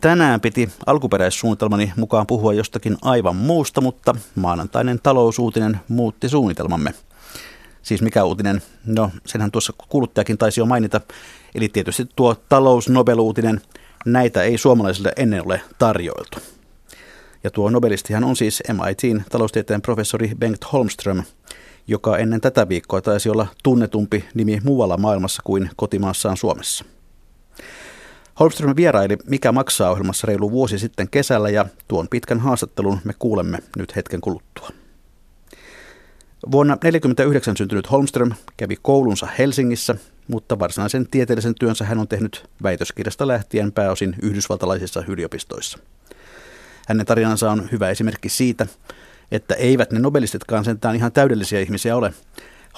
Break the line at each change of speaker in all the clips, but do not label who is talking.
Tänään piti alkuperäissuunnitelmani mukaan puhua jostakin aivan muusta, mutta maanantainen talousuutinen muutti suunnitelmamme. Siis mikä uutinen? No, senhän tuossa kuuluttajakin taisi jo mainita. Eli tietysti tuo talousnobeluutinen. Näitä ei suomalaisille ennen ole tarjoiltu. Ja tuo nobelistihan on siis MITin taloustieteen professori Bengt Holmström, joka ennen tätä viikkoa taisi olla tunnetumpi nimi muualla maailmassa kuin kotimaassaan Suomessa. Holmström vieraili Mikä maksaa ohjelmassa reilu vuosi sitten kesällä ja tuon pitkän haastattelun me kuulemme nyt hetken kuluttua. Vuonna 1949 syntynyt Holmström kävi koulunsa Helsingissä, mutta varsinaisen tieteellisen työnsä hän on tehnyt väitöskirjasta lähtien pääosin yhdysvaltalaisissa yliopistoissa. Hänen tarinansa on hyvä esimerkki siitä, että eivät ne nobelistitkaan sentään ihan täydellisiä ihmisiä ole.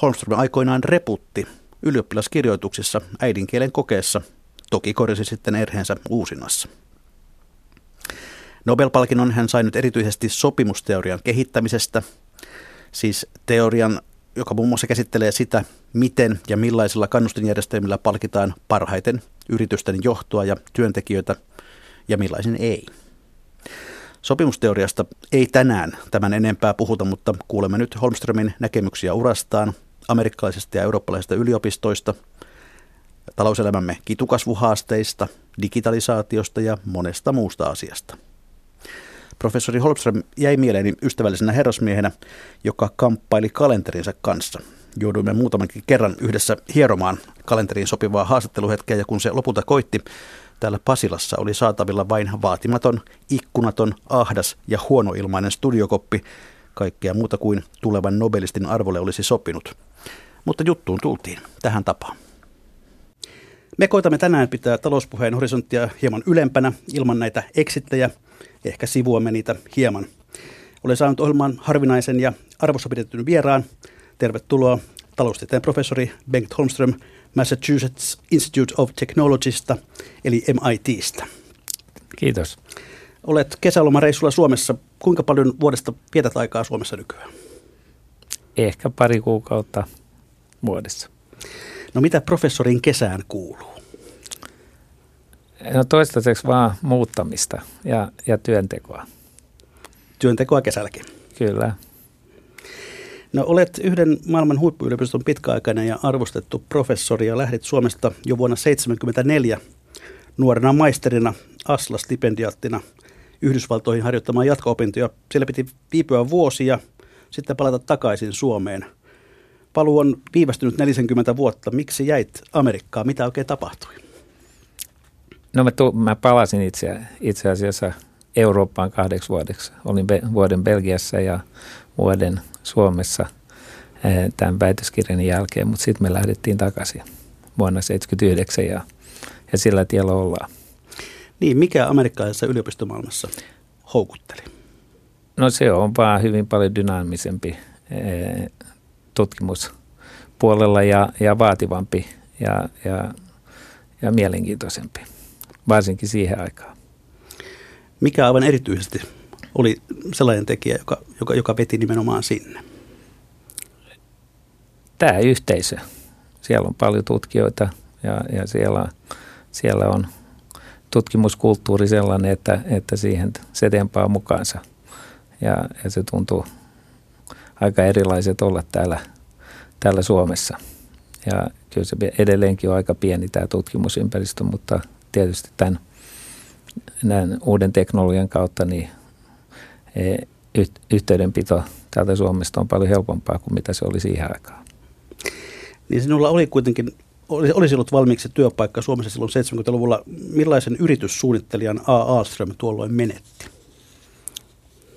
Holmström aikoinaan reputti ylioppilaskirjoituksissa äidinkielen kokeessa, toki korjasi sitten erheensä uusinnassa. Nobel-palkinnon hän sai nyt erityisesti sopimusteorian kehittämisestä, siis teorian, joka muun muassa käsittelee sitä, miten ja millaisilla kannustinjärjestelmillä palkitaan parhaiten yritysten johtoa ja työntekijöitä ja millaisin ei. Sopimusteoriasta ei tänään tämän enempää puhuta, mutta kuulemme nyt Holmströmin näkemyksiä urastaan, amerikkalaisista ja eurooppalaisista yliopistoista, talouselämämme kitukasvuhaasteista, digitalisaatiosta ja monesta muusta asiasta. Professori Holmström jäi mieleeni ystävällisenä herrasmiehenä, joka kamppaili kalenterinsa kanssa. Jouduimme muutamankin kerran yhdessä hieromaan kalenteriin sopivaa haastatteluhetkeä ja kun se lopulta koitti, täällä Pasilassa oli saatavilla vain vaatimaton, ikkunaton, ahdas ja huonoilmainen studiokoppi, kaikkea muuta kuin tulevan Nobelistin arvolle olisi sopinut. Mutta juttuun tultiin tähän tapaan. Me koitamme tänään pitää talouspuheen horisonttia hieman ylempänä ilman näitä eksittejä. Ehkä sivuamme niitä hieman. Olen saanut ohjelman harvinaisen ja arvossa pidetyn vieraan. Tervetuloa taloustieteen professori Bengt Holmström Massachusetts Institute of Technologysta, eli MITstä.
Kiitos.
Olet kesälomareissulla Suomessa. Kuinka paljon vuodesta vietät aikaa Suomessa nykyään?
Ehkä pari kuukautta vuodessa.
No mitä professorin kesään kuuluu?
No toistaiseksi vaan muuttamista ja, ja työntekoa.
Työntekoa kesälläkin.
Kyllä.
No olet yhden maailman huippuyliopiston pitkäaikainen ja arvostettu professori ja lähdit Suomesta jo vuonna 1974 nuorena maisterina Asla-stipendiaattina Yhdysvaltoihin harjoittamaan jatko-opintoja. Siellä piti viipyä vuosia, sitten palata takaisin Suomeen. Paluu on viivästynyt 40 vuotta. Miksi jäit Amerikkaan? Mitä oikein tapahtui?
No mä, tu- mä palasin itse, itse asiassa Eurooppaan kahdeksi vuodeksi. Olin be- vuoden Belgiassa ja vuoden Suomessa eh, tämän väitöskirjan jälkeen, mutta sitten me lähdettiin takaisin vuonna 1979 ja, ja sillä tiellä ollaan.
Niin, mikä amerikkalaisessa yliopistomaailmassa houkutteli?
No se on vaan hyvin paljon dynaamisempi eh, tutkimuspuolella ja, ja vaativampi ja, ja, ja mielenkiintoisempi, varsinkin siihen aikaan.
Mikä aivan erityisesti oli sellainen tekijä, joka, joka, joka veti nimenomaan sinne?
Tämä yhteisö. Siellä on paljon tutkijoita ja, ja siellä, siellä on tutkimuskulttuuri sellainen, että, että siihen se tempaa mukaansa. Ja, ja se tuntuu aika erilaiset olla täällä, täällä Suomessa. Ja kyllä se edelleenkin on aika pieni tämä tutkimusympäristö, mutta tietysti tämän, tämän uuden teknologian kautta niin e, yhteydenpito täältä Suomesta on paljon helpompaa kuin mitä se oli siihen aikaan.
Niin sinulla oli kuitenkin, olisi ollut valmiiksi työpaikka Suomessa silloin 70-luvulla. Millaisen yrityssuunnittelijan A. Ahlström tuolloin menetti?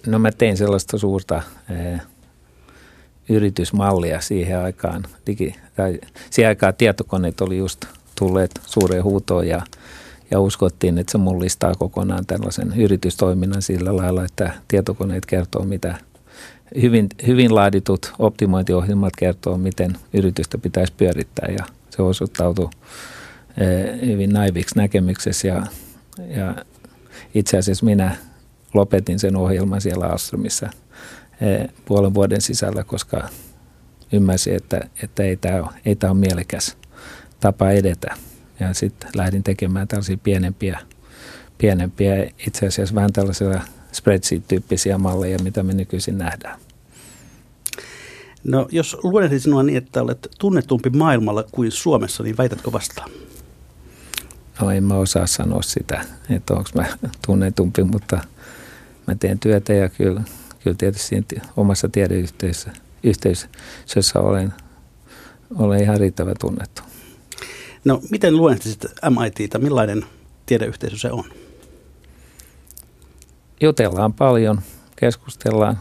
No mä tein sellaista suurta eh, yritysmallia siihen aikaan. Digi, tai siihen aikaan tietokoneet oli just tulleet suureen huutoon ja, ja uskottiin, että se mullistaa kokonaan tällaisen yritystoiminnan sillä lailla, että tietokoneet kertoo, mitä, hyvin, hyvin laaditut optimointiohjelmat kertoo, miten yritystä pitäisi pyörittää ja se osoittautui hyvin naiviksi näkemyksessä ja, ja itse asiassa minä lopetin sen ohjelman siellä Astromissa puolen vuoden sisällä, koska ymmärsin, että, että ei tämä ole, ei tämä ole mielekäs tapa edetä. Ja sitten lähdin tekemään tällaisia pienempiä, pienempiä itse asiassa vähän tällaisia spreadsheet-tyyppisiä malleja, mitä me nykyisin nähdään.
No jos luonnehdin sinua niin, että olet tunnetumpi maailmalla kuin Suomessa, niin väitätkö vastaan?
No en mä osaa sanoa sitä, että onko mä tunnetumpi, mutta mä teen työtä ja kyllä, kyllä tietysti omassa tiedeyhteisössä yhteisössä olen, olen ihan riittävän tunnettu.
No miten luonnehtisit MITtä, millainen tiedeyhteisö se on?
Jutellaan paljon, keskustellaan.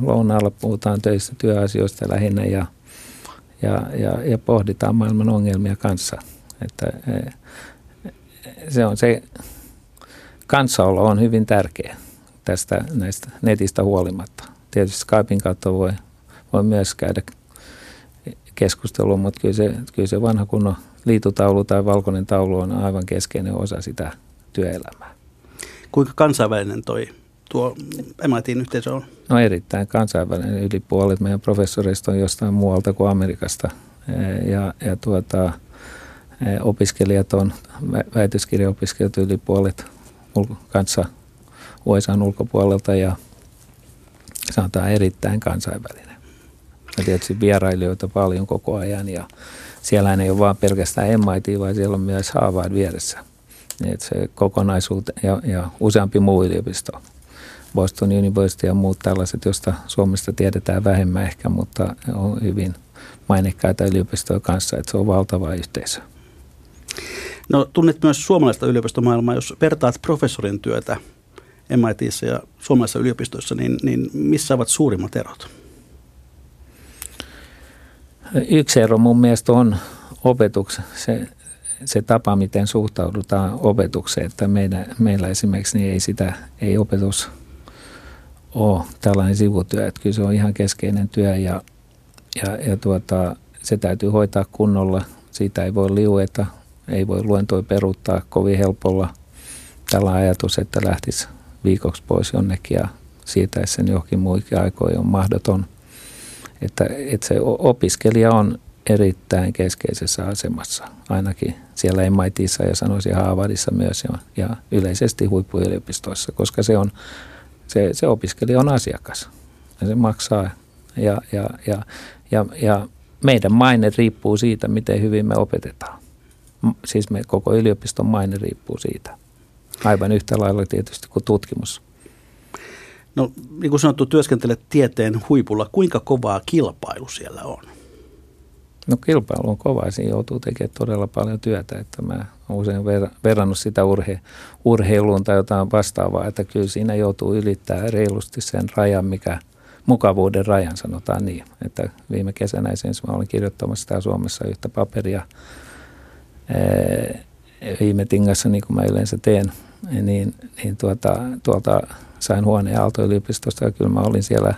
Lounaalla puhutaan töistä, työasioista lähinnä ja, ja, ja, ja pohditaan maailman ongelmia kanssa. Että, e, se on se, kanssaolo on hyvin tärkeä tästä näistä netistä huolimatta. Tietysti Skypein kautta voi, voi myös käydä keskustelua, mutta kyllä se, kyllä se vanha kunnon liitutaulu tai valkoinen taulu on aivan keskeinen osa sitä työelämää.
Kuinka kansainvälinen toi tuo MITin yhteisö on?
No erittäin kansainvälinen. Yli puolet meidän professoreista on jostain muualta kuin Amerikasta. Ja, ja tuota, opiskelijat on, väitöskirjaopiskelijat yli puolet kanssa USAn ulkopuolelta ja sanotaan erittäin kansainvälinen. Ja tietysti vierailijoita paljon koko ajan ja siellä ei ole vain pelkästään MIT, vaan siellä on myös Harvard vieressä. Että se kokonaisuus ja, ja useampi muu yliopisto. Boston University ja muut tällaiset, joista Suomesta tiedetään vähemmän ehkä, mutta on hyvin mainekkaita yliopistoja kanssa, että se on valtava yhteisö.
No tunnet myös suomalaista yliopistomaailmaa, jos vertaat professorin työtä MITissä ja suomalaisissa yliopistoissa, niin, niin missä ovat suurimmat erot?
Yksi ero mun mielestä on opetuksen, se, se tapa, miten suhtaudutaan opetukseen, että meidän, meillä esimerkiksi niin ei sitä, ei opetus ole tällainen sivutyö, että kyllä se on ihan keskeinen työ ja, ja, ja tuota, se täytyy hoitaa kunnolla, siitä ei voi liueta, ei voi luentoja peruuttaa kovin helpolla. Tällä ajatus, että lähtisi viikoksi pois jonnekin ja siirtäisi sen johonkin muihin aikoihin on mahdoton. Että, että se opiskelija on erittäin keskeisessä asemassa, ainakin siellä MITissä ja sanoisin Harvardissa myös ja, ja yleisesti huippuyliopistoissa, koska se, on, se, se opiskelija on asiakas ja se maksaa ja, ja, ja, ja, ja meidän maine riippuu siitä, miten hyvin me opetetaan. Siis me, koko yliopiston maine riippuu siitä. Aivan yhtä lailla tietysti kuin tutkimus.
No niin kuin sanottu, työskentelet tieteen huipulla. Kuinka kovaa kilpailu siellä on?
No kilpailu on kova, siinä joutuu tekemään todella paljon työtä, että mä olen usein verrannut sitä urhe, urheiluun tai jotain vastaavaa, että kyllä siinä joutuu ylittää reilusti sen rajan, mikä mukavuuden rajan sanotaan niin, että viime kesänä esimerkiksi mä olin kirjoittamassa sitä Suomessa yhtä paperia viime tingassa, niin kuin mä yleensä teen, niin, niin tuota, tuolta sain huoneen Aalto-yliopistosta ja kyllä mä olin siellä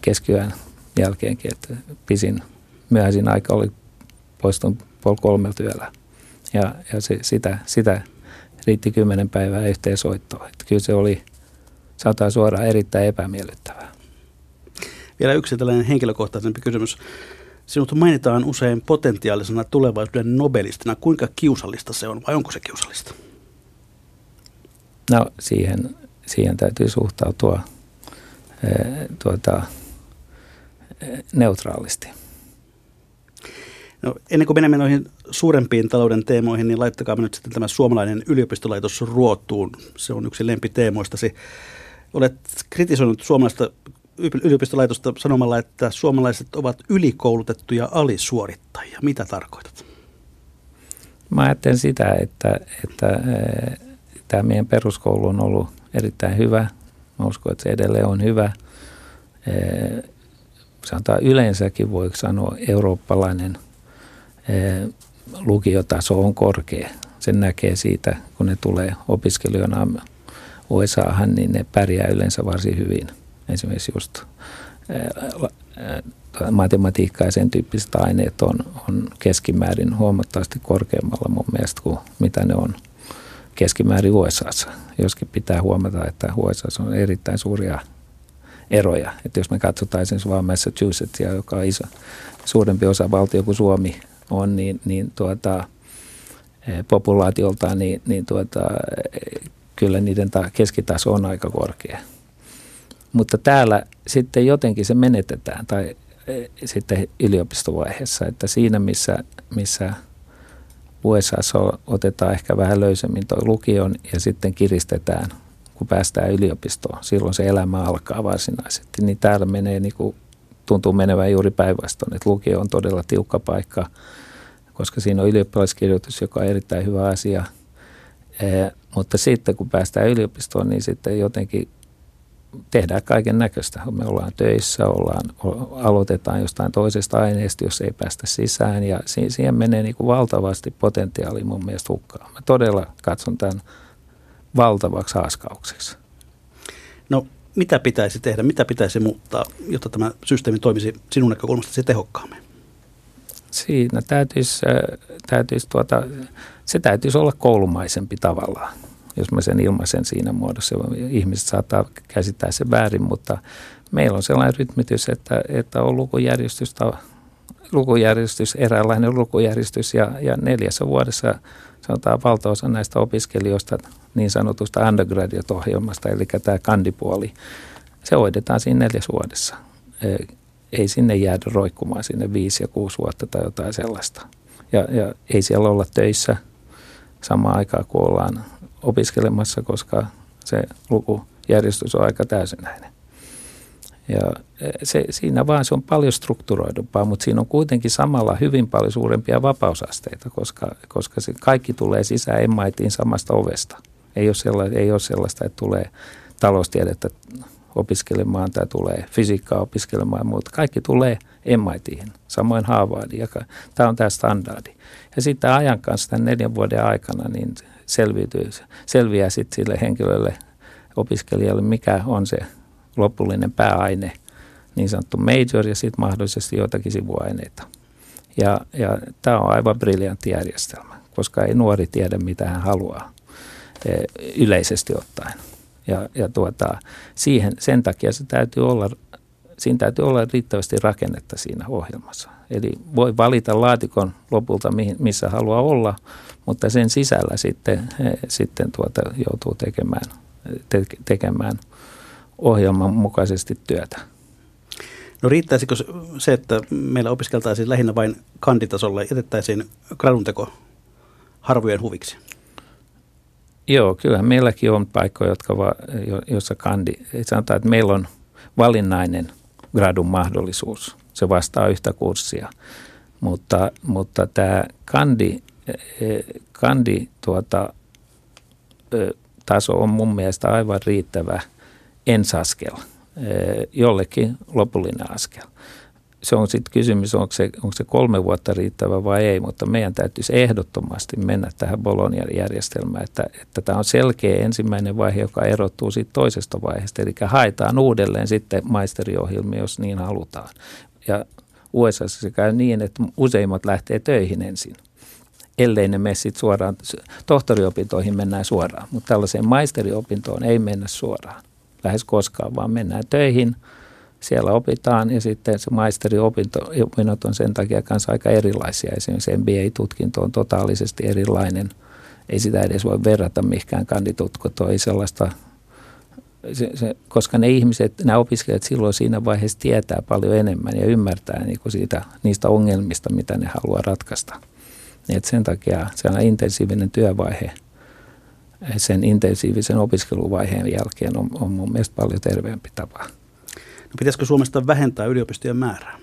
keskiyön jälkeenkin, että pisin myöhäisin aika oli poistun puoli kolmelta yöllä. Ja, ja se, sitä, sitä riitti kymmenen päivää yhteen soittoon. Että kyllä se oli, sanotaan suoraan, erittäin epämiellyttävää.
Vielä yksi tällainen henkilökohtaisempi kysymys. Sinut mainitaan usein potentiaalisena tulevaisuuden nobelistina. Kuinka kiusallista se on vai onko se kiusallista?
No siihen, siihen täytyy suhtautua e, tuota, e, neutraalisti.
No, ennen kuin menemme noihin suurempiin talouden teemoihin, niin laittakaa nyt sitten tämä suomalainen yliopistolaitos ruotuun. Se on yksi lempiteemoistasi. Olet kritisoinut suomalaista yliopistolaitosta sanomalla, että suomalaiset ovat ylikoulutettuja alisuorittajia. Mitä tarkoitat?
Mä ajattelen sitä, että, että eh, tämä meidän peruskoulu on ollut erittäin hyvä. Mä uskon, että se edelleen on hyvä. Sanotaan yleensäkin voiko sanoa eurooppalainen – lukiotaso on korkea. Sen näkee siitä, kun ne tulee opiskelijoina USAhan, niin ne pärjää yleensä varsin hyvin esimerkiksi just matematiikka ja sen tyyppiset aineet on, on keskimäärin huomattavasti korkeammalla mun mielestä kuin mitä ne on keskimäärin USAssa. Joskin pitää huomata, että USAssa on erittäin suuria eroja. Että jos me katsotaan esimerkiksi vain Massachusettsia, joka on iso, suurempi osa valtio kuin Suomi on, niin, niin tuota, eh, populaatioltaan, niin, niin tuota, eh, kyllä niiden ta- keskitaso on aika korkea. Mutta täällä sitten jotenkin se menetetään tai e, sitten yliopistovaiheessa, että siinä missä, missä USA otetaan ehkä vähän löysemmin tuo lukion ja sitten kiristetään, kun päästään yliopistoon. Silloin se elämä alkaa varsinaisesti. Niin täällä menee niin kuin, tuntuu menevän juuri päinvastoin, että lukio on todella tiukka paikka, koska siinä on ylioppilaskirjoitus, joka on erittäin hyvä asia. E, mutta sitten kun päästään yliopistoon, niin sitten jotenkin tehdään kaiken näköistä. Me ollaan töissä, ollaan, aloitetaan jostain toisesta aineesta, jos ei päästä sisään ja siihen menee niin kuin valtavasti potentiaali mun mielestä hukkaan. Mä todella katson tämän valtavaksi haaskaukseksi.
No mitä pitäisi tehdä, mitä pitäisi muuttaa, jotta tämä systeemi toimisi sinun näkökulmasta se tehokkaammin?
Siinä täytyisi, äh, täytyisi tuota, se täytyisi olla koulumaisempi tavallaan jos mä sen ilmaisen siinä muodossa. Ihmiset saattaa käsittää se väärin, mutta meillä on sellainen rytmitys, että, että on lukujärjestys, lukujärjestys, eräänlainen lukujärjestys ja, ja neljässä vuodessa sanotaan valtaosa näistä opiskelijoista niin sanotusta undergraduate-ohjelmasta, eli tämä kandipuoli, se hoidetaan siinä neljäs vuodessa. E, ei sinne jäädä roikkumaan sinne viisi ja kuusi vuotta tai jotain sellaista. Ja, ja ei siellä olla töissä samaan aikaan, kun ollaan opiskelemassa, koska se lukujärjestys on aika täysinäinen. Ja e, se, siinä vaan se on paljon strukturoidumpaa, mutta siinä on kuitenkin samalla hyvin paljon suurempia vapausasteita, koska, koska se kaikki tulee sisään MITin samasta ovesta. Ei ole, sellaista, ei ole sellaista, että tulee taloustiedettä opiskelemaan tai tulee fysiikkaa opiskelemaan, mutta kaikki tulee MITihin, samoin Harvardiin. Tämä on tämä standardi. Ja sitten ajan kanssa tämän neljän vuoden aikana, niin selviytyy, selviää sitten sille henkilölle, opiskelijalle, mikä on se lopullinen pääaine, niin sanottu major ja sitten mahdollisesti joitakin sivuaineita. Ja, ja tämä on aivan briljantti järjestelmä, koska ei nuori tiedä, mitä hän haluaa e, yleisesti ottaen. Ja, ja tuota, siihen, sen takia se täytyy olla, siinä täytyy olla riittävästi rakennetta siinä ohjelmassa. Eli voi valita laatikon lopulta, missä haluaa olla, mutta sen sisällä sitten, sitten tuota, joutuu tekemään, te, tekemään ohjelman mukaisesti työtä.
No riittäisikö se, että meillä opiskeltaisiin lähinnä vain kanditasolla ja jätettäisiin gradunteko harvojen huviksi?
Joo, kyllä meilläkin on paikkoja, jotka va, jossa kandi, sanotaan, että meillä on valinnainen gradun mahdollisuus. Se vastaa yhtä kurssia, mutta, mutta tämä kandi kandi tuota, taso on mun mielestä aivan riittävä ensaskel, jollekin lopullinen askel. Se on sitten kysymys, onko se, onko se kolme vuotta riittävä vai ei, mutta meidän täytyisi ehdottomasti mennä tähän Bolonian järjestelmään, että, että tämä on selkeä ensimmäinen vaihe, joka erottuu siitä toisesta vaiheesta, eli haetaan uudelleen sitten maisteriohjelmia, jos niin halutaan. Ja USA se käy niin, että useimmat lähtee töihin ensin – ellei ne mene sitten suoraan, tohtoriopintoihin mennään suoraan, mutta tällaiseen maisteriopintoon ei mennä suoraan lähes koskaan, vaan mennään töihin, siellä opitaan ja sitten se maisteriopinto on sen takia kanssa aika erilaisia. Esimerkiksi MBA-tutkinto on totaalisesti erilainen. Ei sitä edes voi verrata mihinkään kanditutkintoon, ei sellaista se, se, koska ne ihmiset, nämä opiskelijat silloin siinä vaiheessa tietää paljon enemmän ja ymmärtää niin kuin siitä, niistä ongelmista, mitä ne haluaa ratkaista. Että sen takia se on intensiivinen työvaihe sen intensiivisen opiskeluvaiheen jälkeen on, on mun mielestä paljon terveempi tapa.
No pitäisikö Suomesta vähentää yliopistojen määrää?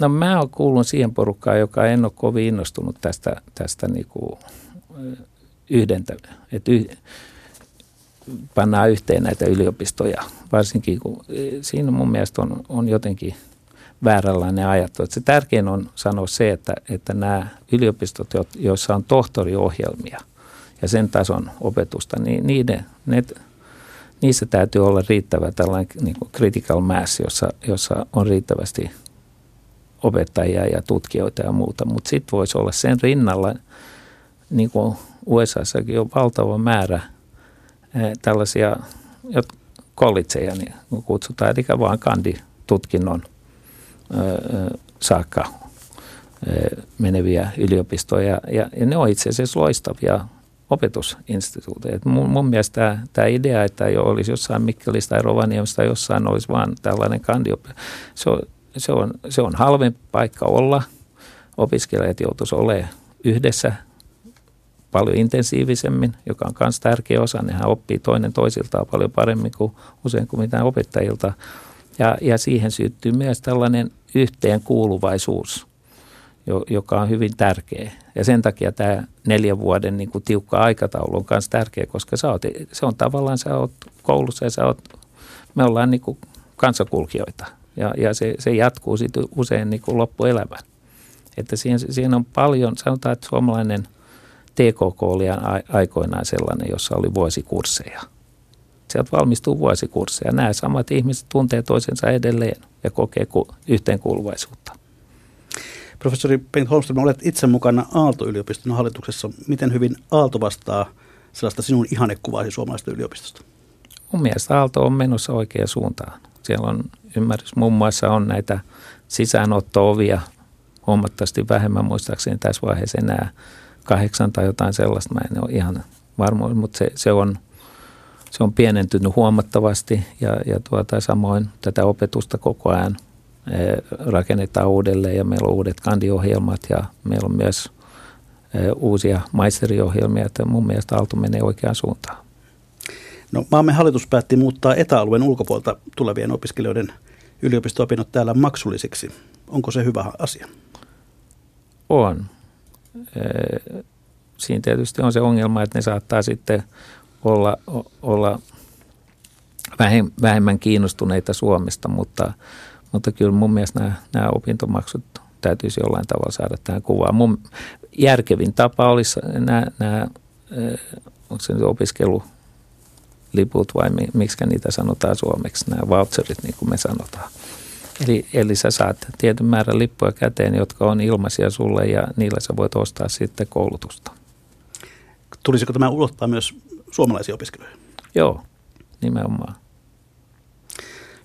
No mä oon kuullut siihen porukkaan, joka en ole kovin innostunut tästä, tästä niinku yhdentä, että yh, pannaan yhteen näitä yliopistoja. Varsinkin kun siinä mun mielestä on, on jotenkin – vääränlainen ajattelu. Se tärkein on sanoa se, että, että nämä yliopistot, joissa on tohtoriohjelmia ja sen tason opetusta, niin niiden, ne, niissä täytyy olla riittävä tällainen niin kuin critical mass, jossa, jossa on riittävästi opettajia ja tutkijoita ja muuta. Mutta sitten voisi olla sen rinnalla, niin kuin USAssakin on valtava määrä eh, tällaisia kolitseja, niin kutsutaan, eli vaan kanditutkinnon saakka meneviä yliopistoja. Ja, ja ne on itse asiassa loistavia opetusinstituuteja. Mun, mun mielestä tämä, idea, että jo olisi jossain Mikkelistä tai Rovaniemistä tai jossain olisi vaan tällainen kandiop, se on, se on, se on halvempi paikka olla. Opiskelijat joutuisi olemaan yhdessä paljon intensiivisemmin, joka on myös tärkeä osa. Nehän oppii toinen toisiltaan paljon paremmin kuin usein kuin mitään opettajilta. Ja, ja siihen syttyy myös tällainen yhteenkuuluvaisuus, joka on hyvin tärkeä. Ja sen takia tämä neljän vuoden niin kuin tiukka aikataulu on myös tärkeä, koska sä oot, se on tavallaan, sä oot koulussa ja sä oot, me ollaan niin kuin kansakulkijoita. Ja, ja se, se jatkuu sitten usein niin kuin loppuelämän. Että siinä, siinä on paljon, sanotaan, että suomalainen – TKK oli aikoinaan sellainen, jossa oli vuosikursseja. Sieltä valmistuu vuosikursseja. Nämä samat ihmiset tuntee toisensa edelleen ja kokee yhteenkuuluvaisuutta.
Professori Bengt Holmström, olet itse mukana Aalto-yliopiston hallituksessa. Miten hyvin Aalto vastaa sellaista sinun ihannekuvaasi suomalaisesta yliopistosta?
Mun mielestä Aalto on menossa oikeaan suuntaan. Siellä on ymmärrys, muun muassa on näitä sisäänotto-ovia huomattavasti vähemmän muistaakseni tässä vaiheessa enää kahdeksan tai jotain sellaista, mä en ole ihan varma, mutta se, se, on, se on pienentynyt huomattavasti ja, ja tuota, samoin tätä opetusta koko ajan e, rakennetaan uudelleen ja meillä on uudet kandiohjelmat ja meillä on myös e, uusia maisteriohjelmia, että mun mielestä Aalto menee oikeaan suuntaan.
No, maamme hallitus päätti muuttaa etäalueen ulkopuolta tulevien opiskelijoiden yliopisto-opinnot täällä maksullisiksi. Onko se hyvä asia?
On siinä tietysti on se ongelma, että ne saattaa sitten olla, olla vähemmän kiinnostuneita Suomesta, mutta, mutta kyllä mun mielestä nämä, nämä opintomaksut täytyisi jollain tavalla saada tähän kuvaan. Mun järkevin tapa olisi nämä, nämä onko se nyt opiskeluliput vai miksi niitä sanotaan suomeksi, nämä voucherit niin kuin me sanotaan – Eli, eli sä saat tietyn määrän lippuja käteen, jotka on ilmaisia sulle ja niillä sä voit ostaa sitten koulutusta.
Tulisiko tämä ulottaa myös suomalaisia opiskelijoita?
Joo, nimenomaan.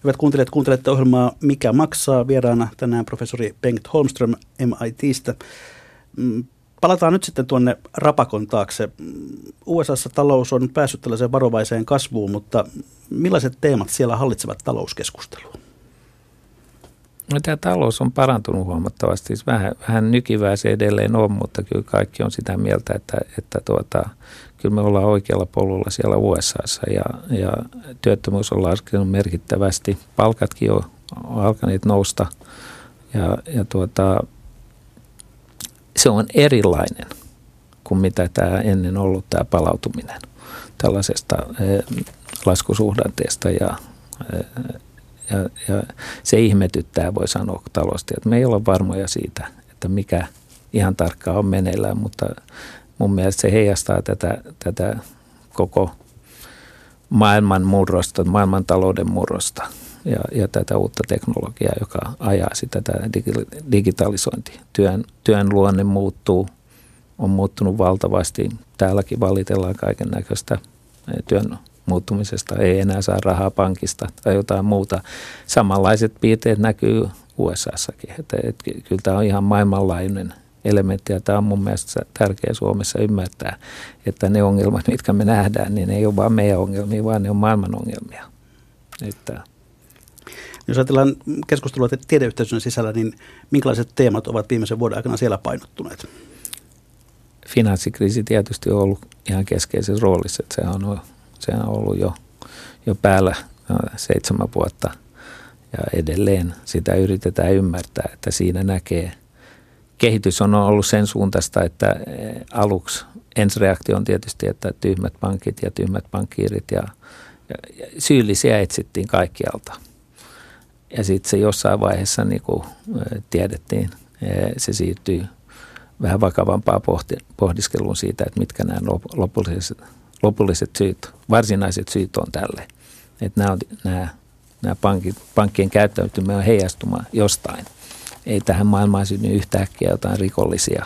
Hyvät kuuntelijat, kuuntelette ohjelmaa Mikä maksaa? Vieraana tänään professori Bengt Holmström MITistä. Mm, palataan nyt sitten tuonne rapakon taakse. USAssa talous on päässyt tällaiseen varovaiseen kasvuun, mutta millaiset teemat siellä hallitsevat talouskeskustelua?
No, tämä talous on parantunut huomattavasti. Siis vähän, vähän nykivää se edelleen on, mutta kyllä kaikki on sitä mieltä, että, että tuota, kyllä me ollaan oikealla polulla siellä USAssa ja, ja työttömyys on laskenut merkittävästi. Palkatkin on alkaneet nousta ja, ja tuota, se on erilainen kuin mitä tämä ennen ollut tämä palautuminen tällaisesta eh, laskusuhdanteesta ja eh, ja, ja se ihmetyttää, voi sanoa talosti, että me ei ole varmoja siitä, että mikä ihan tarkkaan on meneillään, mutta mun mielestä se heijastaa tätä, tätä koko maailman murrosta, maailman talouden murrosta ja, ja tätä uutta teknologiaa, joka ajaa sitä tätä digitalisointi. Työn, työn luonne muuttuu, on muuttunut valtavasti. Täälläkin valitellaan kaiken näköistä työn muuttumisesta, ei enää saa rahaa pankista tai jotain muuta. Samanlaiset piirteet näkyy USAssakin. Että, että kyllä tämä on ihan maailmanlaajuinen elementti ja tämä on mun mielestä tärkeä Suomessa ymmärtää, että ne ongelmat, mitkä me nähdään, niin ne ei ole vain meidän ongelmia, vaan ne on maailman ongelmia. Että
jos ajatellaan keskustelua tiedeyhteisön sisällä, niin minkälaiset teemat ovat viimeisen vuoden aikana siellä painottuneet?
Finanssikriisi tietysti on ollut ihan keskeisessä roolissa, että se on se on ollut jo, jo päällä seitsemän vuotta ja edelleen sitä yritetään ymmärtää, että siinä näkee. Kehitys on ollut sen suuntaista, että eh, aluksi ensireaktio on tietysti, että tyhmät pankit ja tyhmät pankkiirit ja, ja syyllisiä etsittiin kaikkialta. Ja sitten se jossain vaiheessa, niin kuin eh, tiedettiin, eh, se siirtyy vähän vakavampaa pohdiskeluun siitä, että mitkä nämä lopulliset lopulliset syyt, varsinaiset syyt on tälle. että nämä, nämä, nämä pankit, pankkien käyttäytyminen on heijastumaan jostain. Ei tähän maailmaan synny yhtäkkiä jotain rikollisia.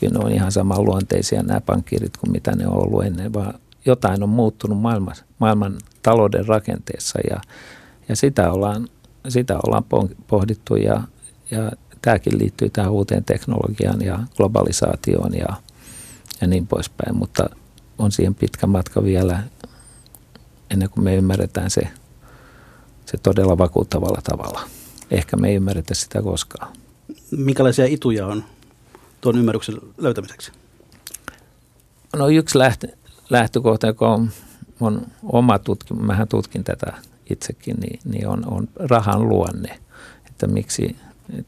Kyllä ne on ihan samanluonteisia nämä pankkiirit kuin mitä ne on ollut ennen, vaan jotain on muuttunut maailman, maailman talouden rakenteessa ja, ja sitä, ollaan, sitä ollaan pohdittu ja, ja tämäkin liittyy tähän uuteen teknologiaan ja globalisaatioon ja, ja niin poispäin, mutta on siihen pitkä matka vielä ennen kuin me ymmärretään se, se todella vakuuttavalla tavalla. Ehkä me ei ymmärretä sitä koskaan.
Minkälaisia ituja on tuon ymmärryksen löytämiseksi?
No yksi lähtö, lähtökohta, joka on, on oma tutkimus, mähän tutkin tätä itsekin, niin, niin on, on rahan luonne. Että miksi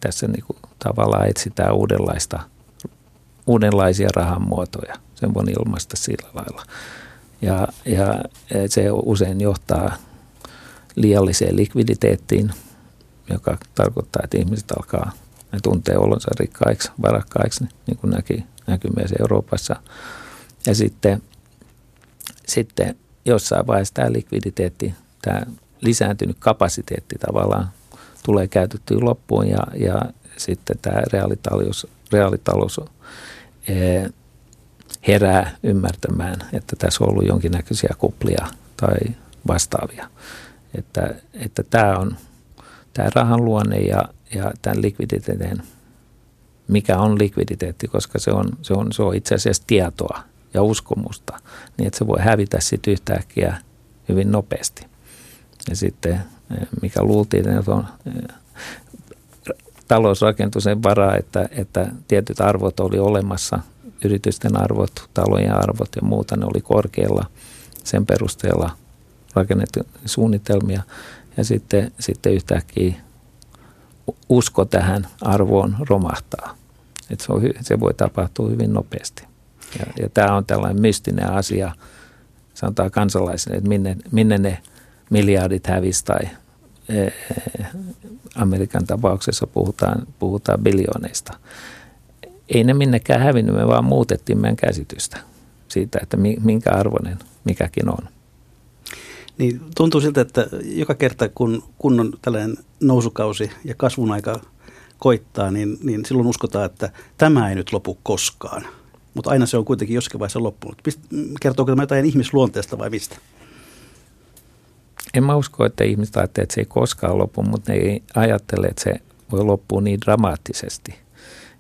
tässä niin kuin tavallaan etsitään uudenlaista, uudenlaisia rahan muotoja. Sen voi ilmaista sillä lailla. Ja, ja se usein johtaa liialliseen likviditeettiin, joka tarkoittaa, että ihmiset alkaa, ne tuntee olonsa rikkaiksi, varakkaiksi, niin kuin näki, näkyy myös Euroopassa. Ja sitten, sitten jossain vaiheessa tämä likviditeetti, tämä lisääntynyt kapasiteetti tavallaan tulee käytettyä loppuun ja, ja sitten tämä reaalitalous, reaalitalous ee, herää ymmärtämään, että tässä on ollut jonkinnäköisiä kuplia tai vastaavia. Että, että tämä on tämä rahan luonne ja, ja tämän likviditeetin, mikä on likviditeetti, koska se on, se on, se on itse asiassa tietoa ja uskomusta, niin että se voi hävitä sitten yhtäkkiä hyvin nopeasti. Ja sitten mikä luultiin, että on talous rakentui sen varaa, että, että tietyt arvot oli olemassa, yritysten arvot, talojen arvot ja muuta, ne oli korkealla sen perusteella rakennettu suunnitelmia. Ja sitten, sitten yhtäkkiä usko tähän arvoon romahtaa. että se, on, se voi tapahtua hyvin nopeasti. Ja, ja tämä on tällainen mystinen asia, sanotaan kansalaisille, että minne, minne ne miljardit hävisi tai Eh, Amerikan tapauksessa puhutaan, puhutaan biljooneista. Ei ne minnekään hävinnyt, me vaan muutettiin meidän käsitystä siitä, että minkä arvoinen mikäkin on.
Niin, tuntuu siltä, että joka kerta kun, kun on tällainen nousukausi ja kasvun aika koittaa, niin, niin silloin uskotaan, että tämä ei nyt lopu koskaan. Mutta aina se on kuitenkin joskin vaiheessa loppunut. Kertooko tämä jotain ihmisluonteesta vai mistä?
en mä usko, että ihmiset ajattelee, että se ei koskaan lopu, mutta ne ei ajattele, että se voi loppua niin dramaattisesti.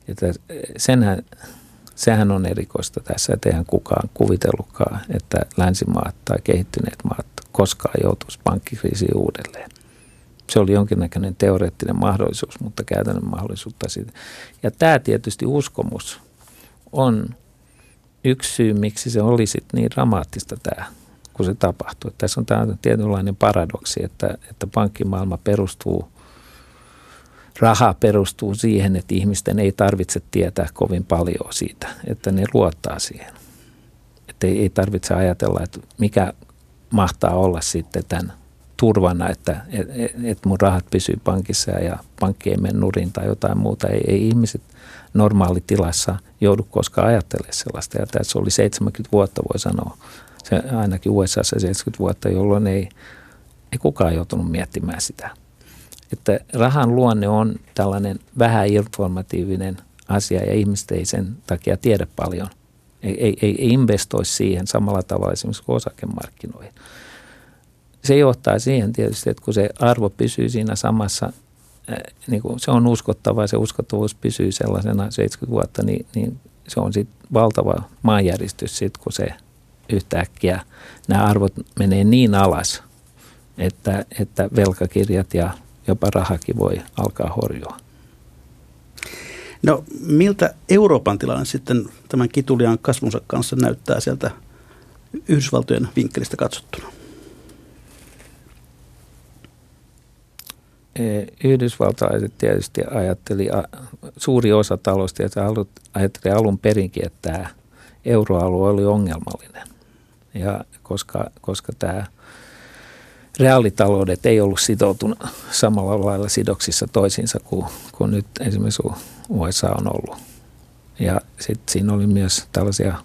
Että senhän, sehän on erikoista tässä, että eihän kukaan kuvitellutkaan, että länsimaat tai kehittyneet maat koskaan joutuisi pankkikriisiin uudelleen. Se oli jonkinnäköinen teoreettinen mahdollisuus, mutta käytännön mahdollisuutta siitä. Ja tämä tietysti uskomus on yksi syy, miksi se olisi niin dramaattista tämä kun se tapahtuu. Tässä on tämä tietynlainen paradoksi, että, että pankkimaailma perustuu, raha perustuu siihen, että ihmisten ei tarvitse tietää kovin paljon siitä, että ne luottaa siihen. Että ei, ei tarvitse ajatella, että mikä mahtaa olla sitten tämän turvana, että et, et mun rahat pysyy pankissa ja pankki ei mene nurin tai jotain muuta. Ei, ei ihmiset normaalitilassa joudu koskaan ajattelemaan sellaista. Ja tässä oli 70 vuotta, voi sanoa, se ainakin USA 70 vuotta, jolloin ei, ei kukaan joutunut miettimään sitä. Että rahan luonne on tällainen vähän informatiivinen asia ja ihmiset ei sen takia tiedä paljon. Ei, ei, ei investoi siihen samalla tavalla esimerkiksi kuin osakemarkkinoihin. Se johtaa siihen tietysti, että kun se arvo pysyy siinä samassa, niin kuin se on uskottava se uskottavuus pysyy sellaisena 70 vuotta, niin, niin se on sitten valtava maanjäristys sitten, kun se yhtäkkiä nämä arvot menee niin alas, että, että velkakirjat ja jopa rahakin voi alkaa horjua.
No miltä Euroopan tilanne sitten tämän kitulian kasvunsa kanssa näyttää sieltä Yhdysvaltojen vinkkelistä katsottuna?
E, yhdysvaltalaiset tietysti ajatteli, suuri osa taloustietä ajatteli alun perinkin, että tämä euroalue oli ongelmallinen ja koska, koska tämä reaalitaloudet ei ollut sitoutunut samalla lailla sidoksissa toisiinsa kuin, kuin nyt esimerkiksi USA on ollut. Ja sitten siinä oli myös tällaisia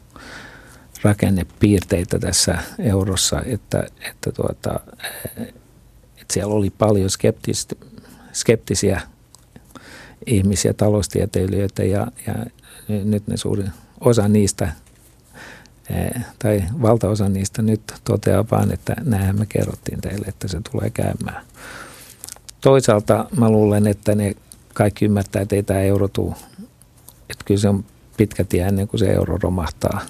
rakennepiirteitä tässä eurossa, että, että, tuota, että siellä oli paljon skeptisiä ihmisiä, taloustieteilijöitä ja, ja nyt ne suuri osa niistä tai valtaosa niistä nyt toteaa vaan, että näinhän me kerrottiin teille, että se tulee käymään. Toisaalta mä luulen, että ne kaikki ymmärtää, että ei tämä euro tule. Että kyllä se on pitkä tie ennen kuin se euro romahtaa,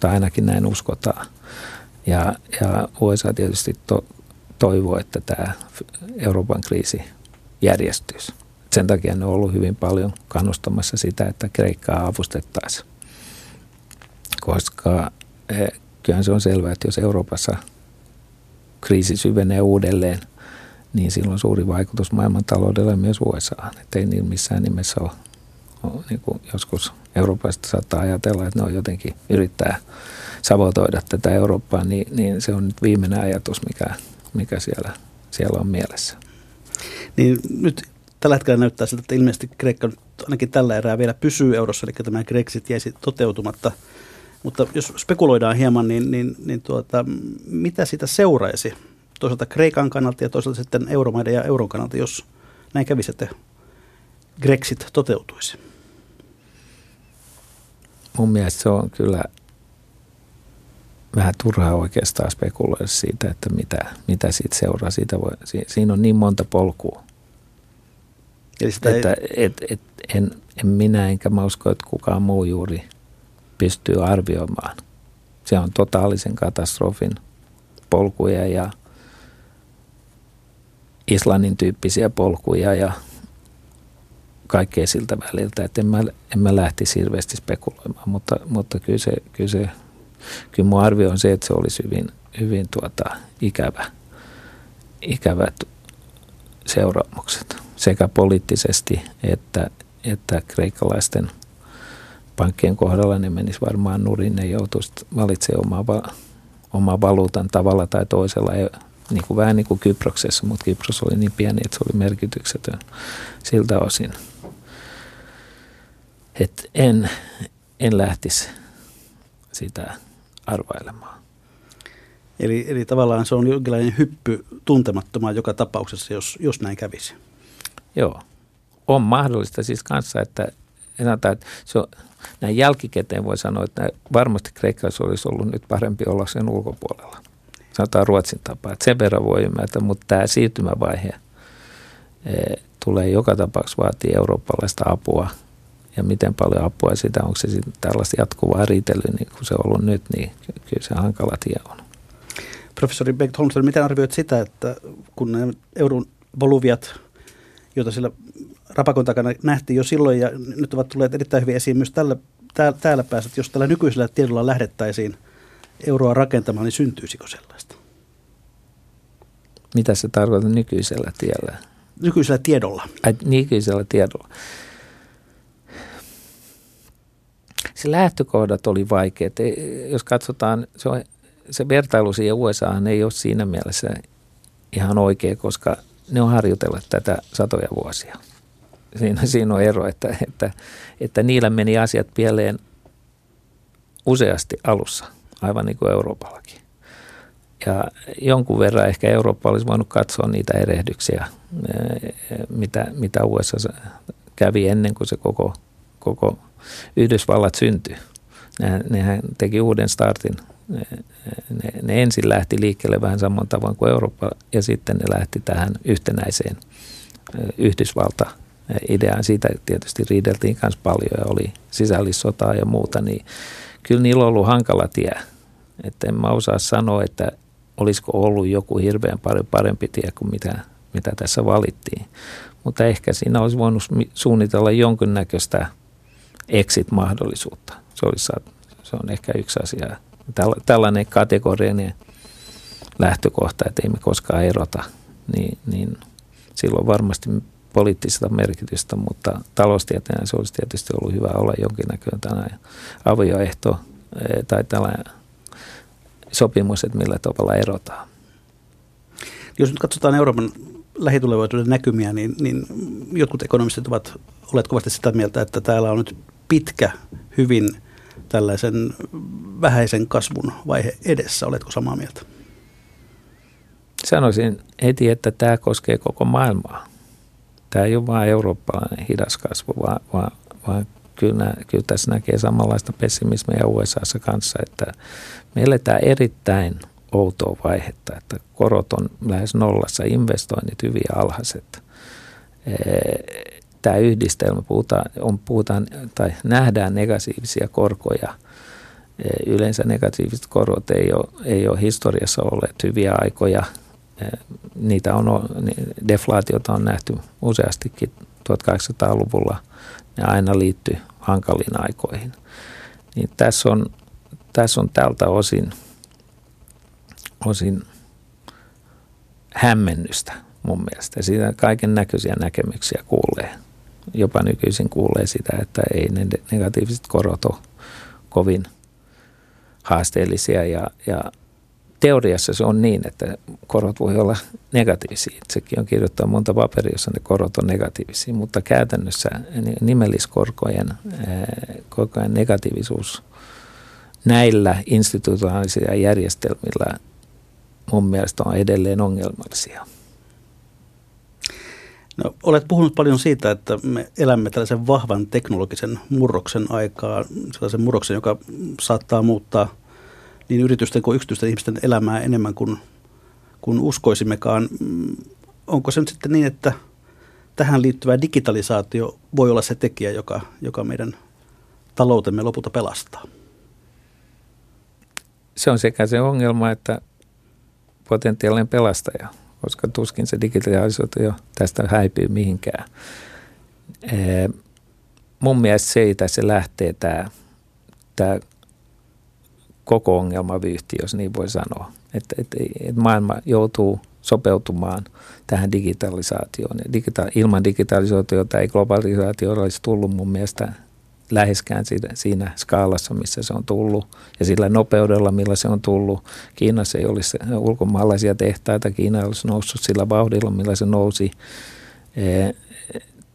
tai ainakin näin uskotaan. Ja, ja USA tietysti to, toivoo, että tämä Euroopan kriisi järjestyisi. Sen takia ne on ollut hyvin paljon kannustamassa sitä, että Kreikkaa avustettaisiin. Koska eh, kyllähän se on selvää, että jos Euroopassa kriisi syvenee uudelleen, niin sillä on suuri vaikutus maailmantaloudelle myös USA. Että ei niin missään nimessä ole, ole niin kuin joskus Euroopasta saattaa ajatella, että ne on jotenkin yrittää sabotoida tätä Eurooppaa, niin, niin se on nyt viimeinen ajatus, mikä, mikä siellä, siellä on mielessä.
Niin nyt tällä hetkellä näyttää siltä, että ilmeisesti Kreikka ainakin tällä erää vielä pysyy eurossa, eli tämä Grexit jäisi toteutumatta. Mutta jos spekuloidaan hieman, niin, niin, niin tuota, mitä siitä seuraisi? Toisaalta Kreikan kannalta ja toisaalta sitten euromaiden ja euron kannalta, jos näin kävisi, että Grexit toteutuisi?
Mun mielestä se on kyllä vähän turhaa oikeastaan spekuloida siitä, että mitä, mitä siitä seuraa. Siitä voi, siinä on niin monta polkua. Eli sitä että ei... et, et, en, en minä enkä mä usko, että kukaan muu juuri pystyy arvioimaan. Se on totaalisen katastrofin polkuja ja Islannin tyyppisiä polkuja ja kaikkea siltä väliltä, että en mä, en mä lähtisi hirveästi spekuloimaan, mutta, mutta kyllä, se, kyllä, se, kyllä mun arvio on se, että se olisi hyvin, hyvin tuota, ikävä, ikävät seuraamukset sekä poliittisesti että, että kreikkalaisten pankkien kohdalla. Ne menis varmaan nurin, ne joutuisi valitsemaan omaa, omaa valuutan tavalla tai toisella, niin kuin, vähän niin kuin Kyproksessa, mutta Kypros oli niin pieni, että se oli merkityksetön siltä osin. Et en, en lähtisi sitä arvailemaan.
Eli, eli tavallaan se on jonkinlainen hyppy tuntemattomaan joka tapauksessa, jos, jos näin kävisi.
Joo. On mahdollista siis kanssa, että sanotaan, että se on, näin jälkikäteen voi sanoa, että varmasti kreikkalais olisi ollut nyt parempi olla sen ulkopuolella. Sanotaan Ruotsin tapaa, että sen verran voi ymmärtää, mutta tämä siirtymävaihe e, tulee joka tapauksessa vaatii eurooppalaista apua. Ja miten paljon apua sitä, onko se sitten tällaista jatkuvaa riitelyä niin kuin se on ollut nyt, niin kyllä se hankala tie on.
Professori Bengt Holmström, miten arvioit sitä, että kun ne euron voluviat joita siellä rapakon takana nähtiin jo silloin ja nyt ovat tulleet erittäin hyvin esiin myös tällä, täällä, täällä päässä, että jos tällä nykyisellä tiedolla lähdettäisiin euroa rakentamaan, niin syntyisikö sellaista?
Mitä se tarkoittaa nykyisellä tiellä?
Nykyisellä tiedolla.
Ai, nykyisellä tiedolla. Se lähtökohdat oli vaikeat. Jos katsotaan, se, on, se vertailu siihen USA ei ole siinä mielessä ihan oikea, koska – ne on harjoitellut tätä satoja vuosia. Siinä, siinä on ero, että, että, että niillä meni asiat pieleen useasti alussa, aivan niin kuin Euroopallakin. Ja jonkun verran ehkä Eurooppa olisi voinut katsoa niitä erehdyksiä, mitä, mitä USA kävi ennen kuin se koko, koko Yhdysvallat syntyi. Nehän teki uuden startin ne, ne, ne ensin lähti liikkeelle vähän saman tavoin kuin Eurooppa ja sitten ne lähti tähän yhtenäiseen Yhdysvalta ideaan. Siitä tietysti riideltiin myös paljon ja oli sisällissotaa ja muuta, niin kyllä niillä on ollut hankala tie. Että en mä osaa sanoa, että olisiko ollut joku hirveän paljon parempi tie kuin mitä, mitä tässä valittiin. Mutta ehkä siinä olisi voinut suunnitella jonkinnäköistä exit-mahdollisuutta. Se, olisi, se on ehkä yksi asia, tällainen kategorinen lähtökohta, että ei me koskaan erota, niin, niin silloin varmasti poliittista merkitystä, mutta taloustieteenä se olisi tietysti ollut hyvä olla jonkinnäköinen avioehto eh, tai tällainen sopimus, että millä tavalla erotaan.
Jos nyt katsotaan Euroopan lähitulevaisuuden näkymiä, niin, niin jotkut ekonomistit ovat olleet kovasti sitä mieltä, että täällä on nyt pitkä, hyvin tällaisen vähäisen kasvun vaihe edessä. Oletko samaa mieltä?
Sanoisin heti, että tämä koskee koko maailmaa. Tämä ei ole vain eurooppalainen hidas kasvu, vaan, vaan, vaan kyllä, kyllä tässä näkee samanlaista pessimismiä USAssa kanssa, että me eletään erittäin outoa vaihetta, että korot on lähes nollassa, investoinnit hyvin alhaiset. Tämä yhdistelmä, puhutaan, on, puhutaan tai nähdään negatiivisia korkoja. Yleensä negatiiviset korot ei ole, ei ole historiassa olleet hyviä aikoja. Niitä on, deflaatiota on nähty useastikin 1800-luvulla. Ne aina liittyy hankaliin aikoihin. Niin tässä on, tässä on tältä osin, osin hämmennystä mun mielestä. Siitä kaiken näköisiä näkemyksiä kuulee. Jopa nykyisin kuulee sitä, että ei ne negatiiviset korot ole kovin haasteellisia ja, ja teoriassa se on niin, että korot voi olla negatiivisia. Itsekin on kirjoittanut monta paperia, jossa ne korot on negatiivisia, mutta käytännössä nimelliskorkojen korkojen negatiivisuus näillä institutionaalisilla järjestelmillä mun mielestä on edelleen ongelmallisia.
No, olet puhunut paljon siitä, että me elämme tällaisen vahvan teknologisen murroksen aikaa, sellaisen murroksen, joka saattaa muuttaa – niin yritysten kuin yksityisten ihmisten elämää enemmän kuin, kuin uskoisimmekaan. Mm, onko se nyt sitten niin, että tähän liittyvä digitalisaatio voi olla se tekijä, joka, joka meidän taloutemme lopulta pelastaa?
Se on sekä se ongelma että potentiaalinen pelastaja, koska tuskin se digitalisaatio tästä häipyy mihinkään. Mun mielestä siitä se lähtee tämä, tämä koko ongelmavyyhti, jos niin voi sanoa. Että, että, että maailma joutuu sopeutumaan tähän digitalisaatioon. Ja digita- ilman digitalisaatiota ei globalisaatio olisi tullut mun mielestä läheskään siinä, siinä skaalassa, missä se on tullut ja sillä nopeudella, millä se on tullut. Kiinassa ei olisi ulkomaalaisia tehtaita, Kiina olisi noussut sillä vauhdilla, millä se nousi. E,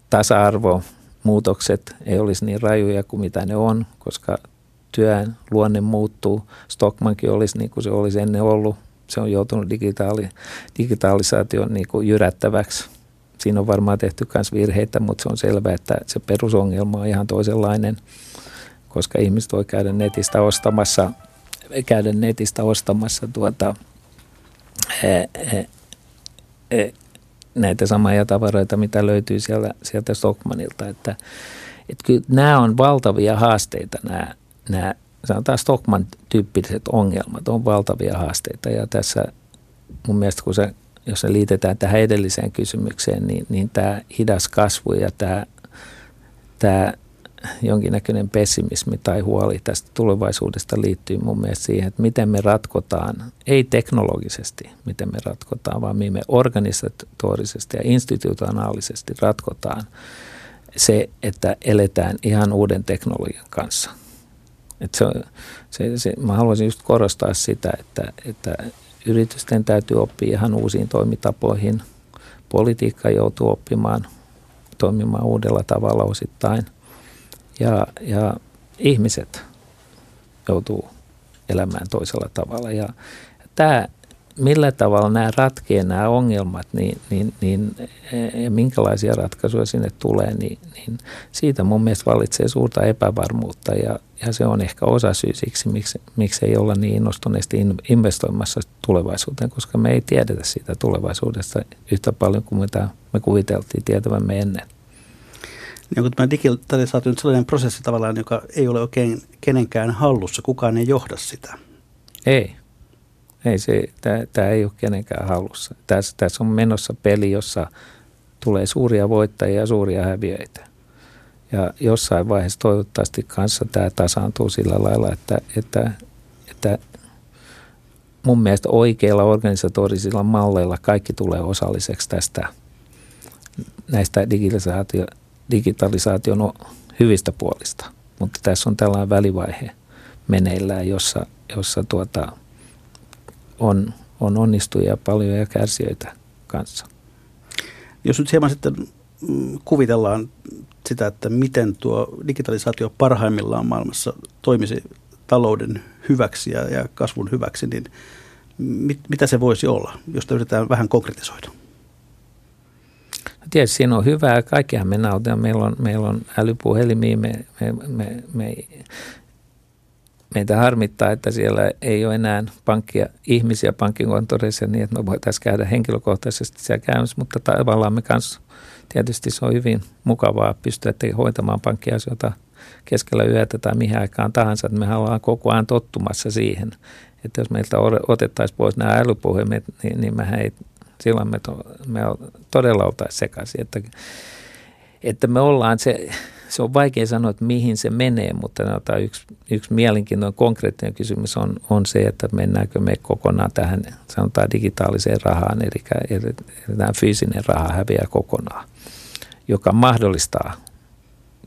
tasa-arvo, muutokset ei olisi niin rajuja kuin mitä ne on, koska työn luonne muuttuu. Stockmankin olisi niin kuin se olisi ennen ollut. Se on joutunut digitaali, digitalisaation niin kuin jyrättäväksi. Siinä on varmaan tehty myös virheitä, mutta se on selvää, että se perusongelma on ihan toisenlainen, koska ihmiset voi käydä netistä ostamassa, käydä netistä ostamassa tuota, he, he, he, näitä samoja tavaroita, mitä löytyy sieltä, sieltä Stockmanilta. Että, että kyllä nämä on valtavia haasteita nämä nämä sanotaan Stockman-tyyppiset ongelmat on valtavia haasteita. Ja tässä mun mielestä kun se, jos se liitetään tähän edelliseen kysymykseen, niin, niin tämä hidas kasvu ja tämä, tämä jonkinnäköinen pessimismi tai huoli tästä tulevaisuudesta liittyy mun mielestä siihen, että miten me ratkotaan, ei teknologisesti miten me ratkotaan, vaan miten me organisatorisesti ja institutionaalisesti ratkotaan se, että eletään ihan uuden teknologian kanssa – et se, se, se, mä haluaisin just korostaa sitä, että, että yritysten täytyy oppia ihan uusiin toimitapoihin. Politiikka joutuu oppimaan toimimaan uudella tavalla osittain. Ja, ja ihmiset joutuu elämään toisella tavalla. Ja tämä millä tavalla nämä ratkee nämä ongelmat niin, niin, niin, ja minkälaisia ratkaisuja sinne tulee, niin, niin siitä mun mielestä vallitsee suurta epävarmuutta ja, ja se on ehkä osa syy siksi, miksi, miksi ei olla niin innostuneesti investoimassa tulevaisuuteen, koska me ei tiedetä siitä tulevaisuudesta yhtä paljon kuin mitä me kuviteltiin tietävämme ennen.
Niin onko tämä digitalisaatio nyt sellainen prosessi tavallaan, joka ei ole oikein kenenkään hallussa, kukaan ei johda sitä?
Ei. Ei se, tämä ei ole kenenkään halussa. Tässä, tässä on menossa peli, jossa tulee suuria voittajia ja suuria häviöitä. Ja jossain vaiheessa toivottavasti kanssa tämä tasaantuu sillä lailla, että, että, että mun mielestä oikeilla organisatorisilla malleilla kaikki tulee osalliseksi tästä näistä digitalisaatio, digitalisaation hyvistä puolista. Mutta tässä on tällainen välivaihe meneillään, jossa, jossa tuota, on, on onnistujia paljon ja kärsijöitä kanssa.
Jos nyt hieman sitten mm, kuvitellaan sitä, että miten tuo digitalisaatio parhaimmillaan maailmassa toimisi talouden hyväksi ja, ja kasvun hyväksi, niin mit, mitä se voisi olla, jos yritetään vähän konkretisoida?
Tietysti siinä on hyvää. Kaikkihan me nautimme. Meillä on, meillä on älypuhelimia. Me, me, me, me, meitä harmittaa, että siellä ei ole enää pankkia, ihmisiä pankkikonttoreissa niin, että me voitaisiin käydä henkilökohtaisesti siellä käymässä, mutta tavallaan me kanssa. Tietysti se on hyvin mukavaa pystyä hoitamaan pankkiasioita keskellä yötä tai mihin aikaan tahansa, että me ollaan koko ajan tottumassa siihen, että jos meiltä otettaisiin pois nämä älypuhelimet, niin, niin mehän ei, silloin me, to, me todella oltaisiin sekaisin, että, että me ollaan se, se on vaikea sanoa, että mihin se menee, mutta yksi, yksi mielenkiintoinen konkreettinen kysymys on, on se, että mennäänkö me kokonaan tähän sanotaan digitaaliseen rahaan, eli, tämä fyysinen raha häviää kokonaan, joka mahdollistaa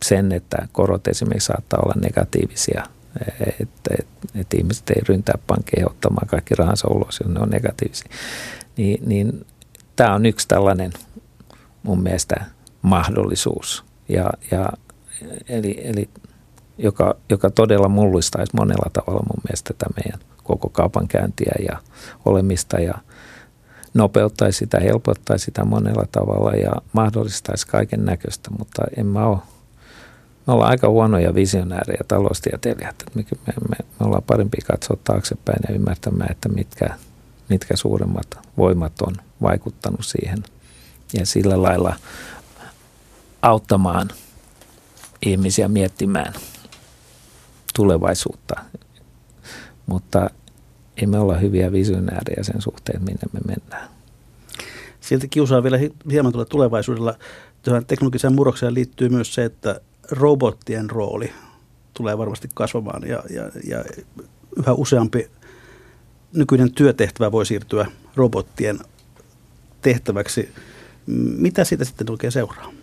sen, että korot esimerkiksi saattaa olla negatiivisia, että, että, että ihmiset ei ryntää pankkeihin ottamaan kaikki rahansa ulos, jos ne on negatiivisia. Niin, niin tämä on yksi tällainen mun mielestä mahdollisuus. Ja, ja eli, eli joka, joka todella mullistaisi monella tavalla mun mielestä tätä meidän koko kaupankäyntiä ja olemista ja nopeuttaisi sitä, helpottaisi sitä monella tavalla ja mahdollistaisi kaiken näköistä, mutta en mä ole me ollaan aika huonoja visionäärejä taloustieteilijät. Me, me, me, me ollaan parempi katsoa taaksepäin ja ymmärtämään, että mitkä, mitkä suuremmat voimat on vaikuttanut siihen ja sillä lailla auttamaan ihmisiä miettimään tulevaisuutta. Mutta emme olla hyviä visionäärejä sen suhteen, minne me mennään.
Silti kiusaa vielä hieman tulla tulevaisuudella. Tähän teknologiseen murrokseen liittyy myös se, että robottien rooli tulee varmasti kasvamaan ja, ja, ja yhä useampi nykyinen työtehtävä voi siirtyä robottien tehtäväksi. Mitä siitä sitten oikein seuraa?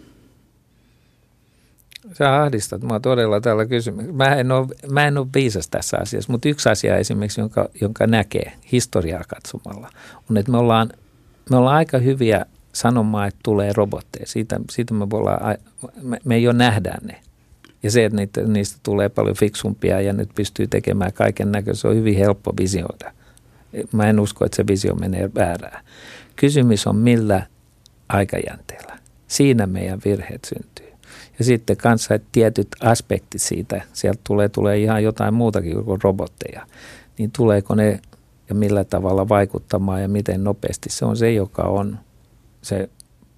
Sä ahdistat mua todella tällä kysymyksellä. Mä en ole, mä en ole viisas tässä asiassa, mutta yksi asia esimerkiksi, jonka, jonka näkee historiaa katsomalla, on, että me ollaan, me ollaan aika hyviä sanomaan, että tulee robotteja. Siitä, siitä me, voidaan, me, me jo nähdään ne. Ja se, että niitä, niistä tulee paljon fiksumpia ja nyt pystyy tekemään kaiken näköistä, on hyvin helppo visioida. Mä en usko, että se visio menee väärään. Kysymys on millä aikajänteellä. Siinä meidän virheet syntyy. Ja sitten kanssa että tietyt aspektit siitä, sieltä tulee, tulee ihan jotain muutakin kuin robotteja, niin tuleeko ne ja millä tavalla vaikuttamaan ja miten nopeasti. Se on se, joka on se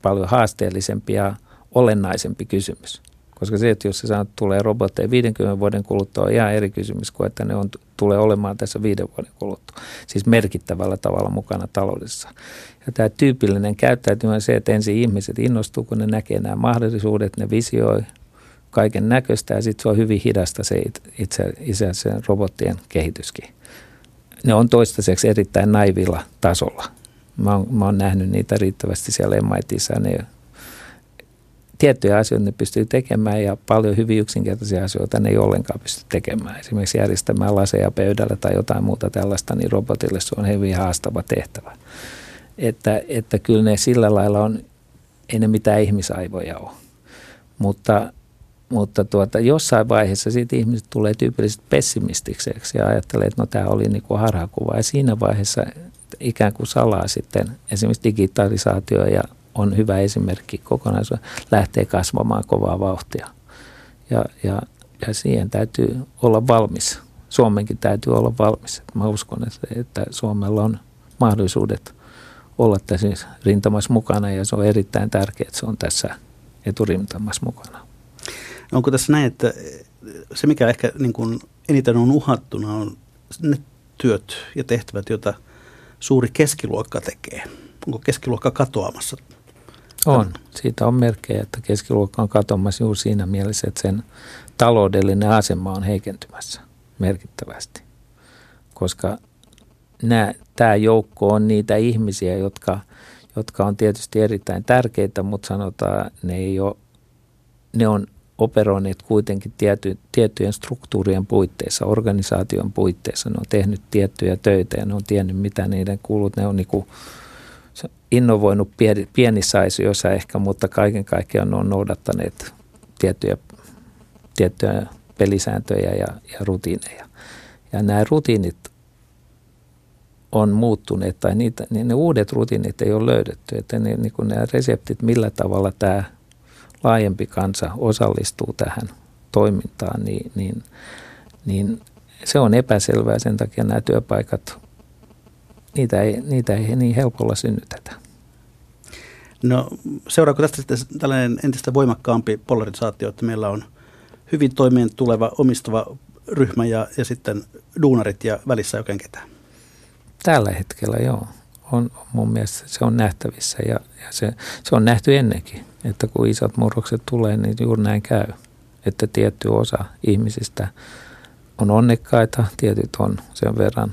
paljon haasteellisempi ja olennaisempi kysymys. Koska se, että jos se tulee robotteja 50 vuoden kuluttua, on ihan eri kysymys kuin, että ne on, tulee olemaan tässä viiden vuoden kuluttua. Siis merkittävällä tavalla mukana taloudessa. Ja tämä tyypillinen käyttäytyminen on se, että ensin ihmiset innostuu, kun ne näkee nämä mahdollisuudet, ne visioi kaiken näköistä ja sitten se on hyvin hidasta se itse, itse asiassa robottien kehityskin. Ne on toistaiseksi erittäin naivilla tasolla. Mä oon, mä oon nähnyt niitä riittävästi siellä MITissä. Ne tiettyjä asioita ne pystyy tekemään ja paljon hyvin yksinkertaisia asioita ne ei ollenkaan pysty tekemään. Esimerkiksi järjestämään laseja pöydällä tai jotain muuta tällaista, niin robotille se on hyvin haastava tehtävä. Että, että kyllä ne sillä lailla on, ei ne mitään ihmisaivoja ole. Mutta, mutta tuota, jossain vaiheessa siitä ihmiset tulee tyypillisesti pessimistiseksi ja ajattelee, että no tämä oli niin kuin harhakuva. Ja siinä vaiheessa ikään kuin salaa sitten esimerkiksi digitalisaatio ja on hyvä esimerkki kokonaisuus, lähtee kasvamaan kovaa vauhtia. Ja, ja, ja siihen täytyy olla valmis. Suomenkin täytyy olla valmis. Mä uskon, että, Suomella on mahdollisuudet olla tässä rintamassa mukana ja se on erittäin tärkeää, että se on tässä eturintamassa mukana.
Onko tässä näin, että se mikä ehkä niin kuin eniten on uhattuna on ne työt ja tehtävät, joita suuri keskiluokka tekee? Onko keskiluokka katoamassa
on. Siitä on merkkejä, että keskiluokka on katoamassa juuri siinä mielessä, että sen taloudellinen asema on heikentymässä merkittävästi. Koska nämä, tämä joukko on niitä ihmisiä, jotka, jotka on tietysti erittäin tärkeitä, mutta sanotaan, ne ei ole, ne on operoineet kuitenkin tiety, tiettyjen struktuurien puitteissa, organisaation puitteissa. Ne on tehnyt tiettyjä töitä ja ne on tiennyt, mitä niiden kuulut. Ne on niin kuin innovoinut pieni, pienissä asioissa ehkä, mutta kaiken kaikkiaan on noudattaneet tiettyjä, tiettyjä pelisääntöjä ja, ja rutiineja. Ja nämä rutiinit on muuttuneet tai niitä, niin ne uudet rutiinit ei ole löydetty. Että ne, niin kuin nämä reseptit, millä tavalla tämä laajempi kansa osallistuu tähän toimintaan, niin, niin, niin se on epäselvää. Sen takia nämä työpaikat, niitä ei, niitä ei niin helpolla synnytetä.
No seuraako tästä sitten tällainen entistä voimakkaampi polarisaatio, että meillä on hyvin toimeen tuleva omistava ryhmä ja, ja sitten duunarit ja välissä oikein ketään?
Tällä hetkellä joo. On, mun mielestä se on nähtävissä ja, ja se, se on nähty ennenkin, että kun isot murrokset tulee, niin juuri näin käy. Että tietty osa ihmisistä on onnekkaita, tietyt on sen verran,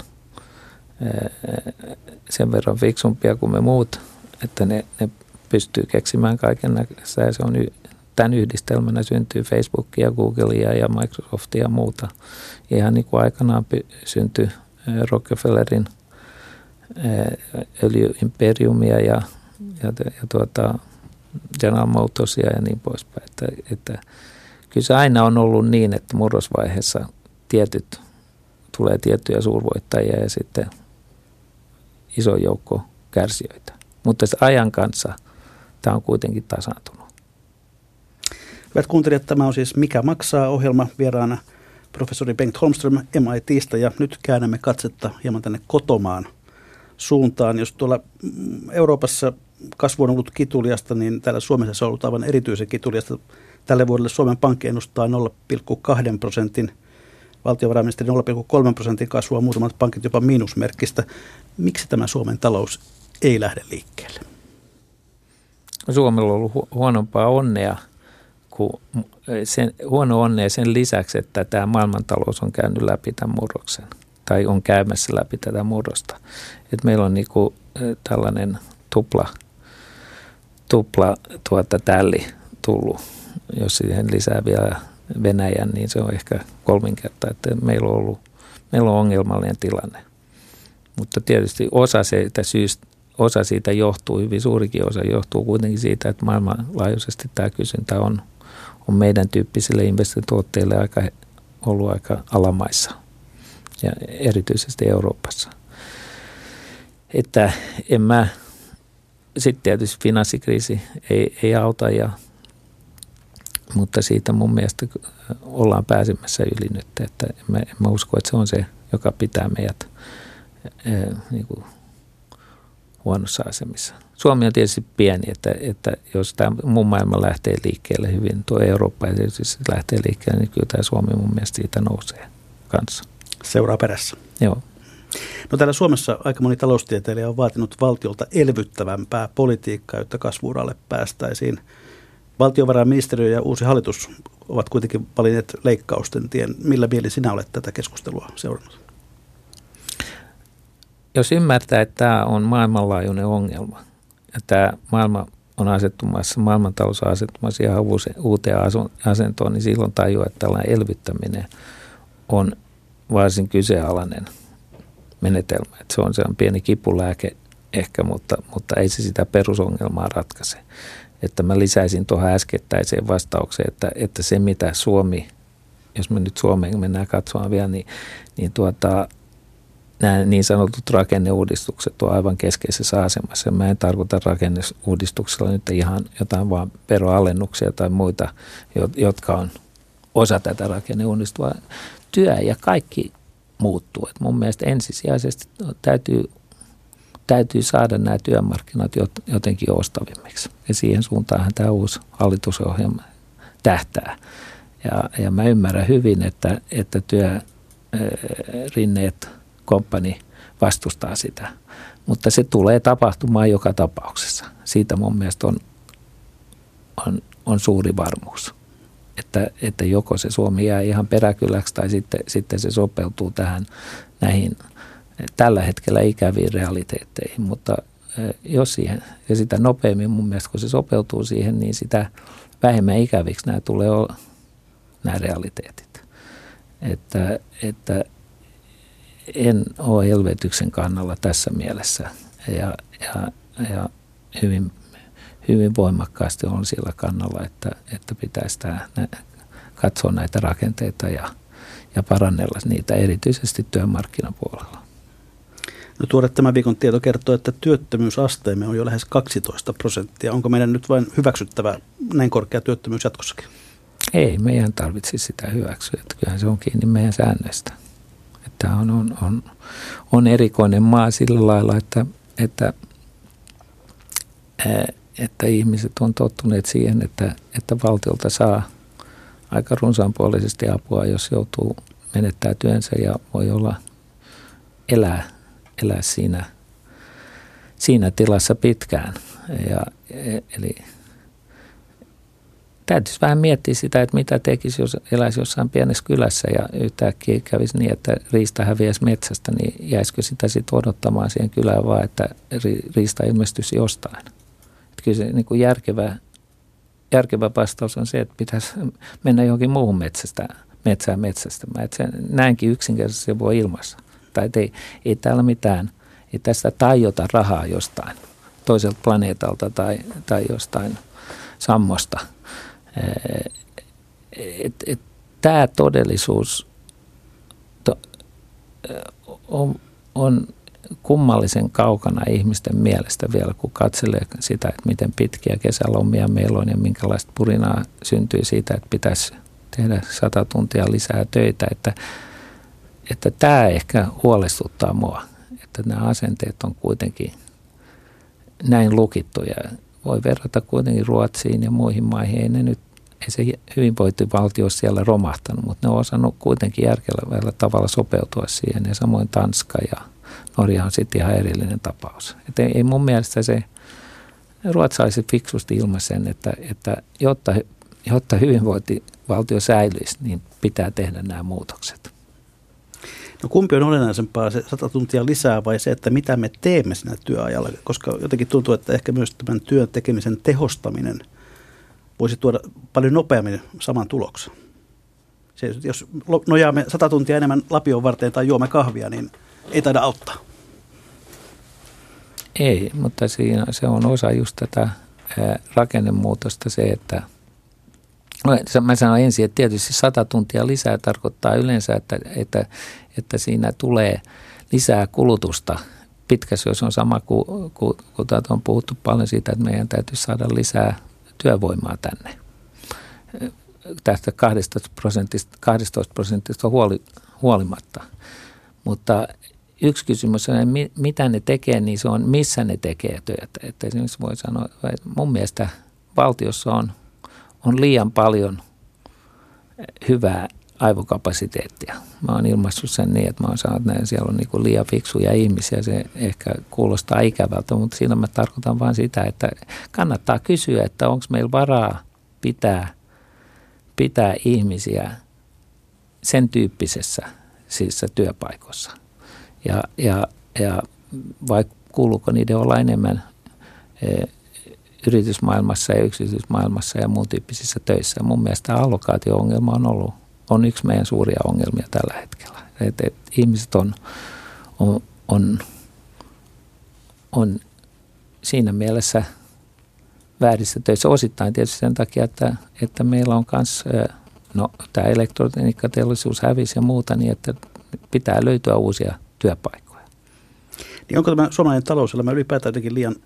sen verran fiksumpia kuin me muut, että ne, ne pystyy keksimään kaiken näköistä ja se on tämän yhdistelmänä syntyy Facebookia, Googlea ja Microsoftia ja muuta. Ihan niin kuin aikanaan syntyi Rockefellerin öljyimperiumia ja, ja, ja tuota, General Motorsia ja niin poispäin. Että, että kyllä se aina on ollut niin, että murrosvaiheessa tietyt tulee tiettyjä suurvoittajia ja sitten iso joukko kärsijöitä. Mutta ajan kanssa tämä on kuitenkin tasaantunut.
Hyvät kuuntelijat, tämä on siis Mikä maksaa ohjelma vieraana professori Bengt Holmström MITistä ja nyt käännämme katsetta hieman tänne kotomaan suuntaan. Jos tuolla Euroopassa kasvu on ollut kituliasta, niin täällä Suomessa se on ollut aivan erityisen kituliasta. Tälle vuodelle Suomen Pankki ennustaa 0,2 prosentin, valtiovarainministeri 0,3 prosentin kasvua, muutamat pankit jopa miinusmerkkistä. Miksi tämä Suomen talous ei lähde liikkeelle?
Suomella on ollut huonompaa onnea kuin sen, huono onnea sen lisäksi, että tämä maailmantalous on käynyt läpi tämän murroksen tai on käymässä läpi tätä murrosta. Et meillä on niinku tällainen tupla, tupla tuota tälli tullut. Jos siihen lisää vielä Venäjän, niin se on ehkä kolminkertainen. Että meillä on ollut meillä on ongelmallinen tilanne. Mutta tietysti osa siitä syystä, osa siitä johtuu, hyvin suurikin osa johtuu kuitenkin siitä, että maailmanlaajuisesti tämä kysyntä on on meidän tyyppisille investointituotteille aika, ollut aika alamaissa ja erityisesti Euroopassa. Että en mä, sitten tietysti finanssikriisi ei, ei auta, ja, mutta siitä mun mielestä ollaan pääsemässä yli nyt, että en mä, en mä usko, että se on se, joka pitää meidät niin kuin huonossa asemissa. Suomi on tietysti pieni, että, että jos tämä mun maailma lähtee liikkeelle hyvin, tuo Eurooppa tietysti lähtee liikkeelle, niin kyllä tämä Suomi mun mielestä siitä nousee kanssa.
Seuraa perässä.
Joo.
No täällä Suomessa aika moni taloustieteilijä on vaatinut valtiolta elvyttävämpää politiikkaa, jotta kasvuuralle päästäisiin. Valtiovarainministeriö ja uusi hallitus ovat kuitenkin valinneet leikkausten tien. Millä mieli sinä olet tätä keskustelua seurannut?
jos ymmärtää, että tämä on maailmanlaajuinen ongelma, ja tämä maailma on asettumassa, maailmantalous on asettumassa ihan uuteen asentoon, niin silloin tajuaa, että tällainen elvyttäminen on varsin kyseenalainen menetelmä. Että se on se on pieni kipulääke ehkä, mutta, mutta ei se sitä perusongelmaa ratkaise. Että mä lisäisin tuohon äskettäiseen vastaukseen, että, että se mitä Suomi, jos me nyt Suomeen mennään katsomaan vielä, niin, niin tuota, nämä niin sanotut rakenneuudistukset on aivan keskeisessä asemassa. Mä en tarkoita rakenneuudistuksella nyt ihan jotain vaan veroalennuksia tai muita, jotka on osa tätä rakenneuudistua. Työ ja kaikki muuttuu. Et mun mielestä ensisijaisesti täytyy, täytyy saada nämä työmarkkinat jotenkin joustavimmiksi. Ja siihen suuntaanhan tämä uusi hallitusohjelma tähtää. Ja, ja mä ymmärrän hyvin, että, että työrinneet – komppani vastustaa sitä. Mutta se tulee tapahtumaan joka tapauksessa. Siitä mun mielestä on, on, on suuri varmuus. Että, että joko se Suomi jää ihan peräkyläksi tai sitten, sitten se sopeutuu tähän näihin tällä hetkellä ikäviin realiteetteihin. Mutta jos siihen, ja sitä nopeammin mun mielestä kun se sopeutuu siihen, niin sitä vähemmän ikäviksi nämä tulee olla, nämä realiteetit. Että, että en ole elvytyksen kannalla tässä mielessä ja, ja, ja hyvin, hyvin voimakkaasti on sillä kannalla, että, että pitäisi tämä, katsoa näitä rakenteita ja, ja parannella niitä erityisesti työmarkkinapuolella.
No tuore tämän viikon tieto kertoo, että työttömyysasteemme on jo lähes 12 prosenttia. Onko meidän nyt vain hyväksyttävä näin korkea työttömyys jatkossakin?
Ei, meidän tarvitsisi sitä hyväksyä. Että kyllähän se on kiinni meidän säännöistä. Tämä on, on, on, on erikoinen maa sillä lailla, että, että, että ihmiset on tottuneet siihen, että, että valtiolta saa aika runsaanpuolisesti apua, jos joutuu menettää työnsä ja voi olla elää, elää siinä, siinä tilassa pitkään. Ja, e, eli täytyisi vähän miettiä sitä, että mitä tekisi, jos eläisi jossain pienessä kylässä ja yhtäkkiä kävisi niin, että riista häviäisi metsästä, niin jäisikö sitä sitten odottamaan siihen kylään vaan, että riista ilmestyisi jostain. Että kyllä se niin kuin järkevä, järkevä vastaus on se, että pitäisi mennä johonkin muuhun metsästä, metsään metsästämään. Että se näinkin yksinkertaisesti voi ilmassa. Tai ei, ei täällä mitään, ei tästä tajota rahaa jostain toiselta planeetalta tai, tai jostain sammosta – Tämä todellisuus to, on, on kummallisen kaukana ihmisten mielestä vielä, kun katselee sitä, että miten pitkiä kesälomia meillä on ja minkälaista purinaa syntyy siitä, että pitäisi tehdä sata tuntia lisää töitä, että, että tämä ehkä huolestuttaa mua, että nämä asenteet on kuitenkin näin lukittuja. Voi verrata kuitenkin Ruotsiin ja muihin maihin, ei ne nyt ei se hyvinvointivaltio ole siellä romahtanut, mutta ne on osannut kuitenkin järkevällä tavalla sopeutua siihen. Ja samoin Tanska ja Norja on sitten ihan erillinen tapaus. Et ei, mun mielestä se ruotsalaiset fiksusti ilman sen, että, että jotta, jotta hyvinvointivaltio säilyisi, niin pitää tehdä nämä muutokset.
No kumpi on olennaisempaa, se sata tuntia lisää vai se, että mitä me teemme siinä työajalla? Koska jotenkin tuntuu, että ehkä myös tämän työn tekemisen tehostaminen – voisi tuoda paljon nopeammin saman tuloksen. Se, jos nojaamme sata tuntia enemmän lapion varteen tai juomme kahvia, niin ei taida auttaa.
Ei, mutta siinä se on osa just tätä rakennemuutosta se, että mä sanon ensin, että tietysti sata tuntia lisää tarkoittaa yleensä, että, että, että siinä tulee lisää kulutusta pitkässä, jos on sama kuin, kuin, kuin on puhuttu paljon siitä, että meidän täytyy saada lisää työvoimaa tänne. Tästä 12 prosentista, 12 prosentista huoli, huolimatta. Mutta yksi kysymys on, mitä ne tekee, niin se on, missä ne tekee työtä. Että esimerkiksi voi sanoa, että mun mielestä valtiossa on, on liian paljon hyvää aivokapasiteettia. Mä oon ilmaissut sen niin, että mä oon sanonut, että siellä on niin liian fiksuja ihmisiä. Se ehkä kuulostaa ikävältä, mutta siinä mä tarkoitan vain sitä, että kannattaa kysyä, että onko meillä varaa pitää, pitää ihmisiä sen tyyppisessä siis työpaikossa. Ja, ja, ja vai kuuluuko niiden olla enemmän e, yritysmaailmassa ja yksityismaailmassa ja muun tyyppisissä töissä. Mun mielestä allokaatio-ongelma on ollut on yksi meidän suuria ongelmia tällä hetkellä. Et, et ihmiset on, on, on, on siinä mielessä väärissä töissä osittain tietysti sen takia, että, että meillä on myös no, tämä elektroniikkateollisuus hävisi ja muuta, niin että pitää löytyä uusia työpaikkoja.
Niin onko tämä suomalainen talouselämä ylipäätään jotenkin liian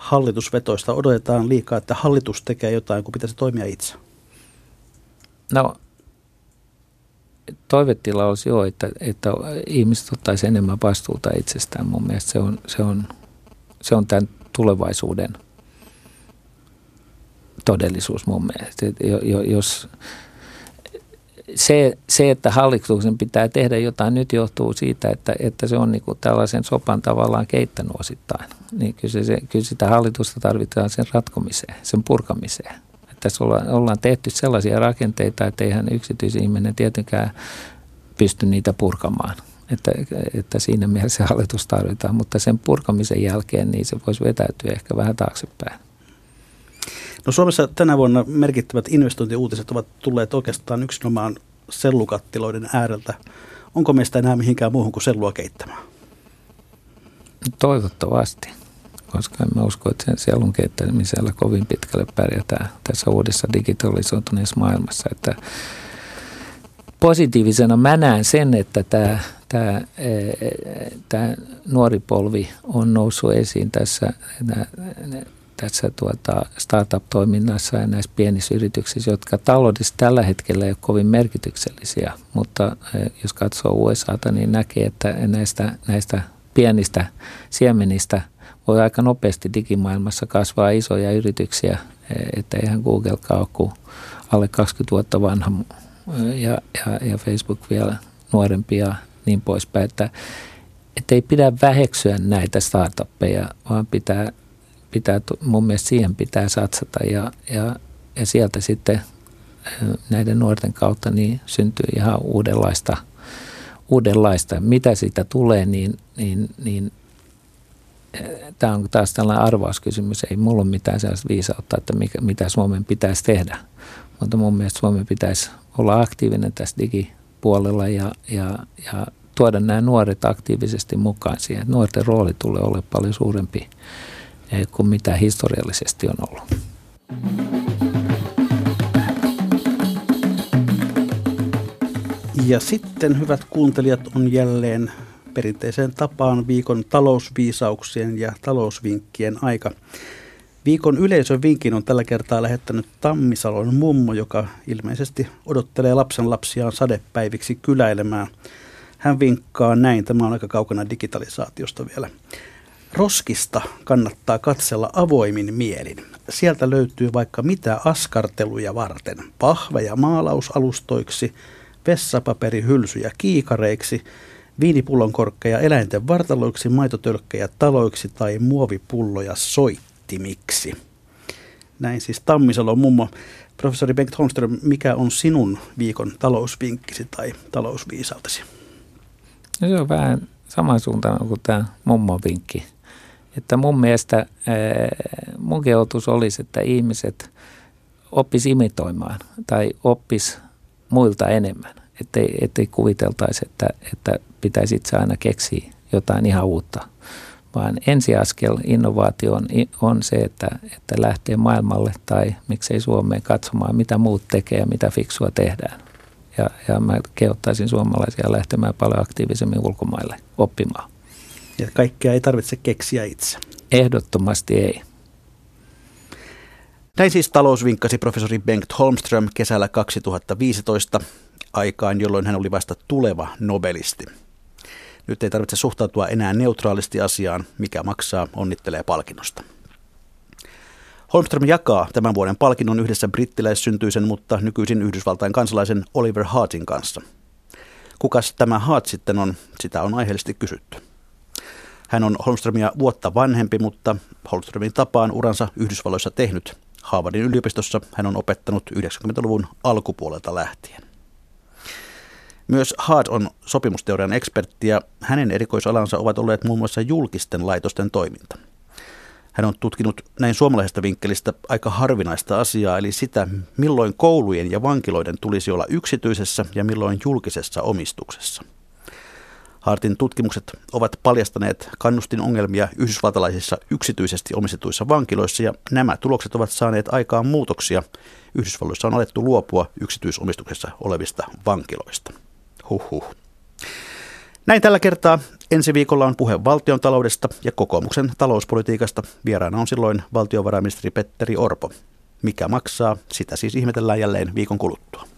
hallitusvetoista? Odotetaan liikaa, että hallitus tekee jotain, kun pitäisi toimia itse?
No toivetila olisi jo, että, että ihmiset ottaisi enemmän vastuuta itsestään. Mun mielestä se on, se on, se on tämän tulevaisuuden todellisuus mun mielestä. Jos se, se, että hallituksen pitää tehdä jotain nyt johtuu siitä, että, että se on niin tällaisen sopan tavallaan keittänyt osittain. Niin kyllä, se, kyllä sitä hallitusta tarvitaan sen ratkomiseen, sen purkamiseen tässä ollaan, ollaan tehty sellaisia rakenteita, että eihän yksityisihminen tietenkään pysty niitä purkamaan. Että, että siinä mielessä hallitus tarvitaan, mutta sen purkamisen jälkeen niin se voisi vetäytyä ehkä vähän taaksepäin.
No Suomessa tänä vuonna merkittävät investointiuutiset ovat tulleet oikeastaan yksinomaan sellukattiloiden ääreltä. Onko meistä enää mihinkään muuhun kuin sellua keittämään?
Toivottavasti. koska mä usko, että sen sielun kehittämisellä kovin pitkälle pärjätään tässä uudessa digitalisoituneessa maailmassa. Että positiivisena mä näen sen, että tämä, tämä, tämä nuori polvi on noussut esiin tässä, tässä tuota startup-toiminnassa ja näissä pienissä yrityksissä, jotka taloudessa tällä hetkellä ei ole kovin merkityksellisiä, mutta jos katsoo USAta, niin näkee, että näistä, näistä pienistä siemenistä voi aika nopeasti digimaailmassa kasvaa isoja yrityksiä, että eihän Googlekaan ole kuin alle 20 vuotta vanha ja, ja, ja Facebook vielä nuorempi ja niin poispäin, että, että ei pidä väheksyä näitä startuppeja, vaan pitää, pitää mun mielestä siihen pitää satsata ja, ja, ja sieltä sitten näiden nuorten kautta niin syntyy ihan uudenlaista, uudenlaista. Mitä siitä tulee, niin, niin, niin tämä on taas tällainen arvauskysymys. Ei mulla ole mitään sellaista viisautta, että mikä, mitä Suomen pitäisi tehdä. Mutta mun mielestä Suomen pitäisi olla aktiivinen tässä digipuolella ja, ja, ja tuoda nämä nuoret aktiivisesti mukaan siihen. Nuorten rooli tulee olla paljon suurempi kuin mitä historiallisesti on ollut.
Ja sitten, hyvät kuuntelijat, on jälleen perinteiseen tapaan viikon talousviisauksien ja talousvinkkien aika. Viikon yleisön vinkin on tällä kertaa lähettänyt Tammisalon mummo, joka ilmeisesti odottelee lapsen lapsiaan sadepäiviksi kyläilemään. Hän vinkkaa näin, tämä on aika kaukana digitalisaatiosta vielä. Roskista kannattaa katsella avoimin mielin. Sieltä löytyy vaikka mitä askarteluja varten. Pahveja maalausalustoiksi, vessapaperihylsyjä kiikareiksi, viinipullonkorkkeja eläinten vartaloiksi, maitotölkkejä taloiksi tai muovipulloja soittimiksi. Näin siis Tammisalon mummo. Professori Bengt Holmström, mikä on sinun viikon talousvinkkisi tai talousviisautesi?
No se on vähän samansuuntainen kuin tämä mummon vinkki. Että mun mielestä mun kehotus olisi, että ihmiset oppis imitoimaan tai oppis muilta enemmän. Ettei, ettei kuviteltaisi, että, että pitäisi itse aina keksiä jotain ihan uutta. Vaan ensiaskel innovaatioon on se, että, että lähtee maailmalle tai miksei Suomeen katsomaan, mitä muut tekee ja mitä fiksua tehdään. Ja, ja mä kehottaisin suomalaisia lähtemään paljon aktiivisemmin ulkomaille oppimaan.
Ja kaikkea ei tarvitse keksiä itse.
Ehdottomasti ei.
Näin siis talousvinkkasi professori Bengt Holmström kesällä 2015 aikaan, jolloin hän oli vasta tuleva nobelisti. Nyt ei tarvitse suhtautua enää neutraalisti asiaan, mikä maksaa, onnittelee palkinnosta. Holmström jakaa tämän vuoden palkinnon yhdessä brittiläissyntyisen, mutta nykyisin Yhdysvaltain kansalaisen Oliver Hartin kanssa. Kukas tämä Hart sitten on, sitä on aiheellisesti kysytty. Hän on Holmströmiä vuotta vanhempi, mutta Holmströmin tapaan uransa Yhdysvalloissa tehnyt. Harvardin yliopistossa hän on opettanut 90-luvun alkupuolelta lähtien. Myös Hart on sopimusteorian ekspertti ja hänen erikoisalansa ovat olleet muun muassa julkisten laitosten toiminta. Hän on tutkinut näin suomalaisesta vinkkelistä aika harvinaista asiaa, eli sitä, milloin koulujen ja vankiloiden tulisi olla yksityisessä ja milloin julkisessa omistuksessa. Hartin tutkimukset ovat paljastaneet kannustin ongelmia yhdysvaltalaisissa yksityisesti omistetuissa vankiloissa ja nämä tulokset ovat saaneet aikaan muutoksia. Yhdysvalloissa on alettu luopua yksityisomistuksessa olevista vankiloista. Huhhuh. Näin tällä kertaa. Ensi viikolla on puhe valtion taloudesta ja kokoomuksen talouspolitiikasta. Vieraana on silloin valtiovarainministeri Petteri Orpo. Mikä maksaa, sitä siis ihmetellään jälleen viikon kuluttua.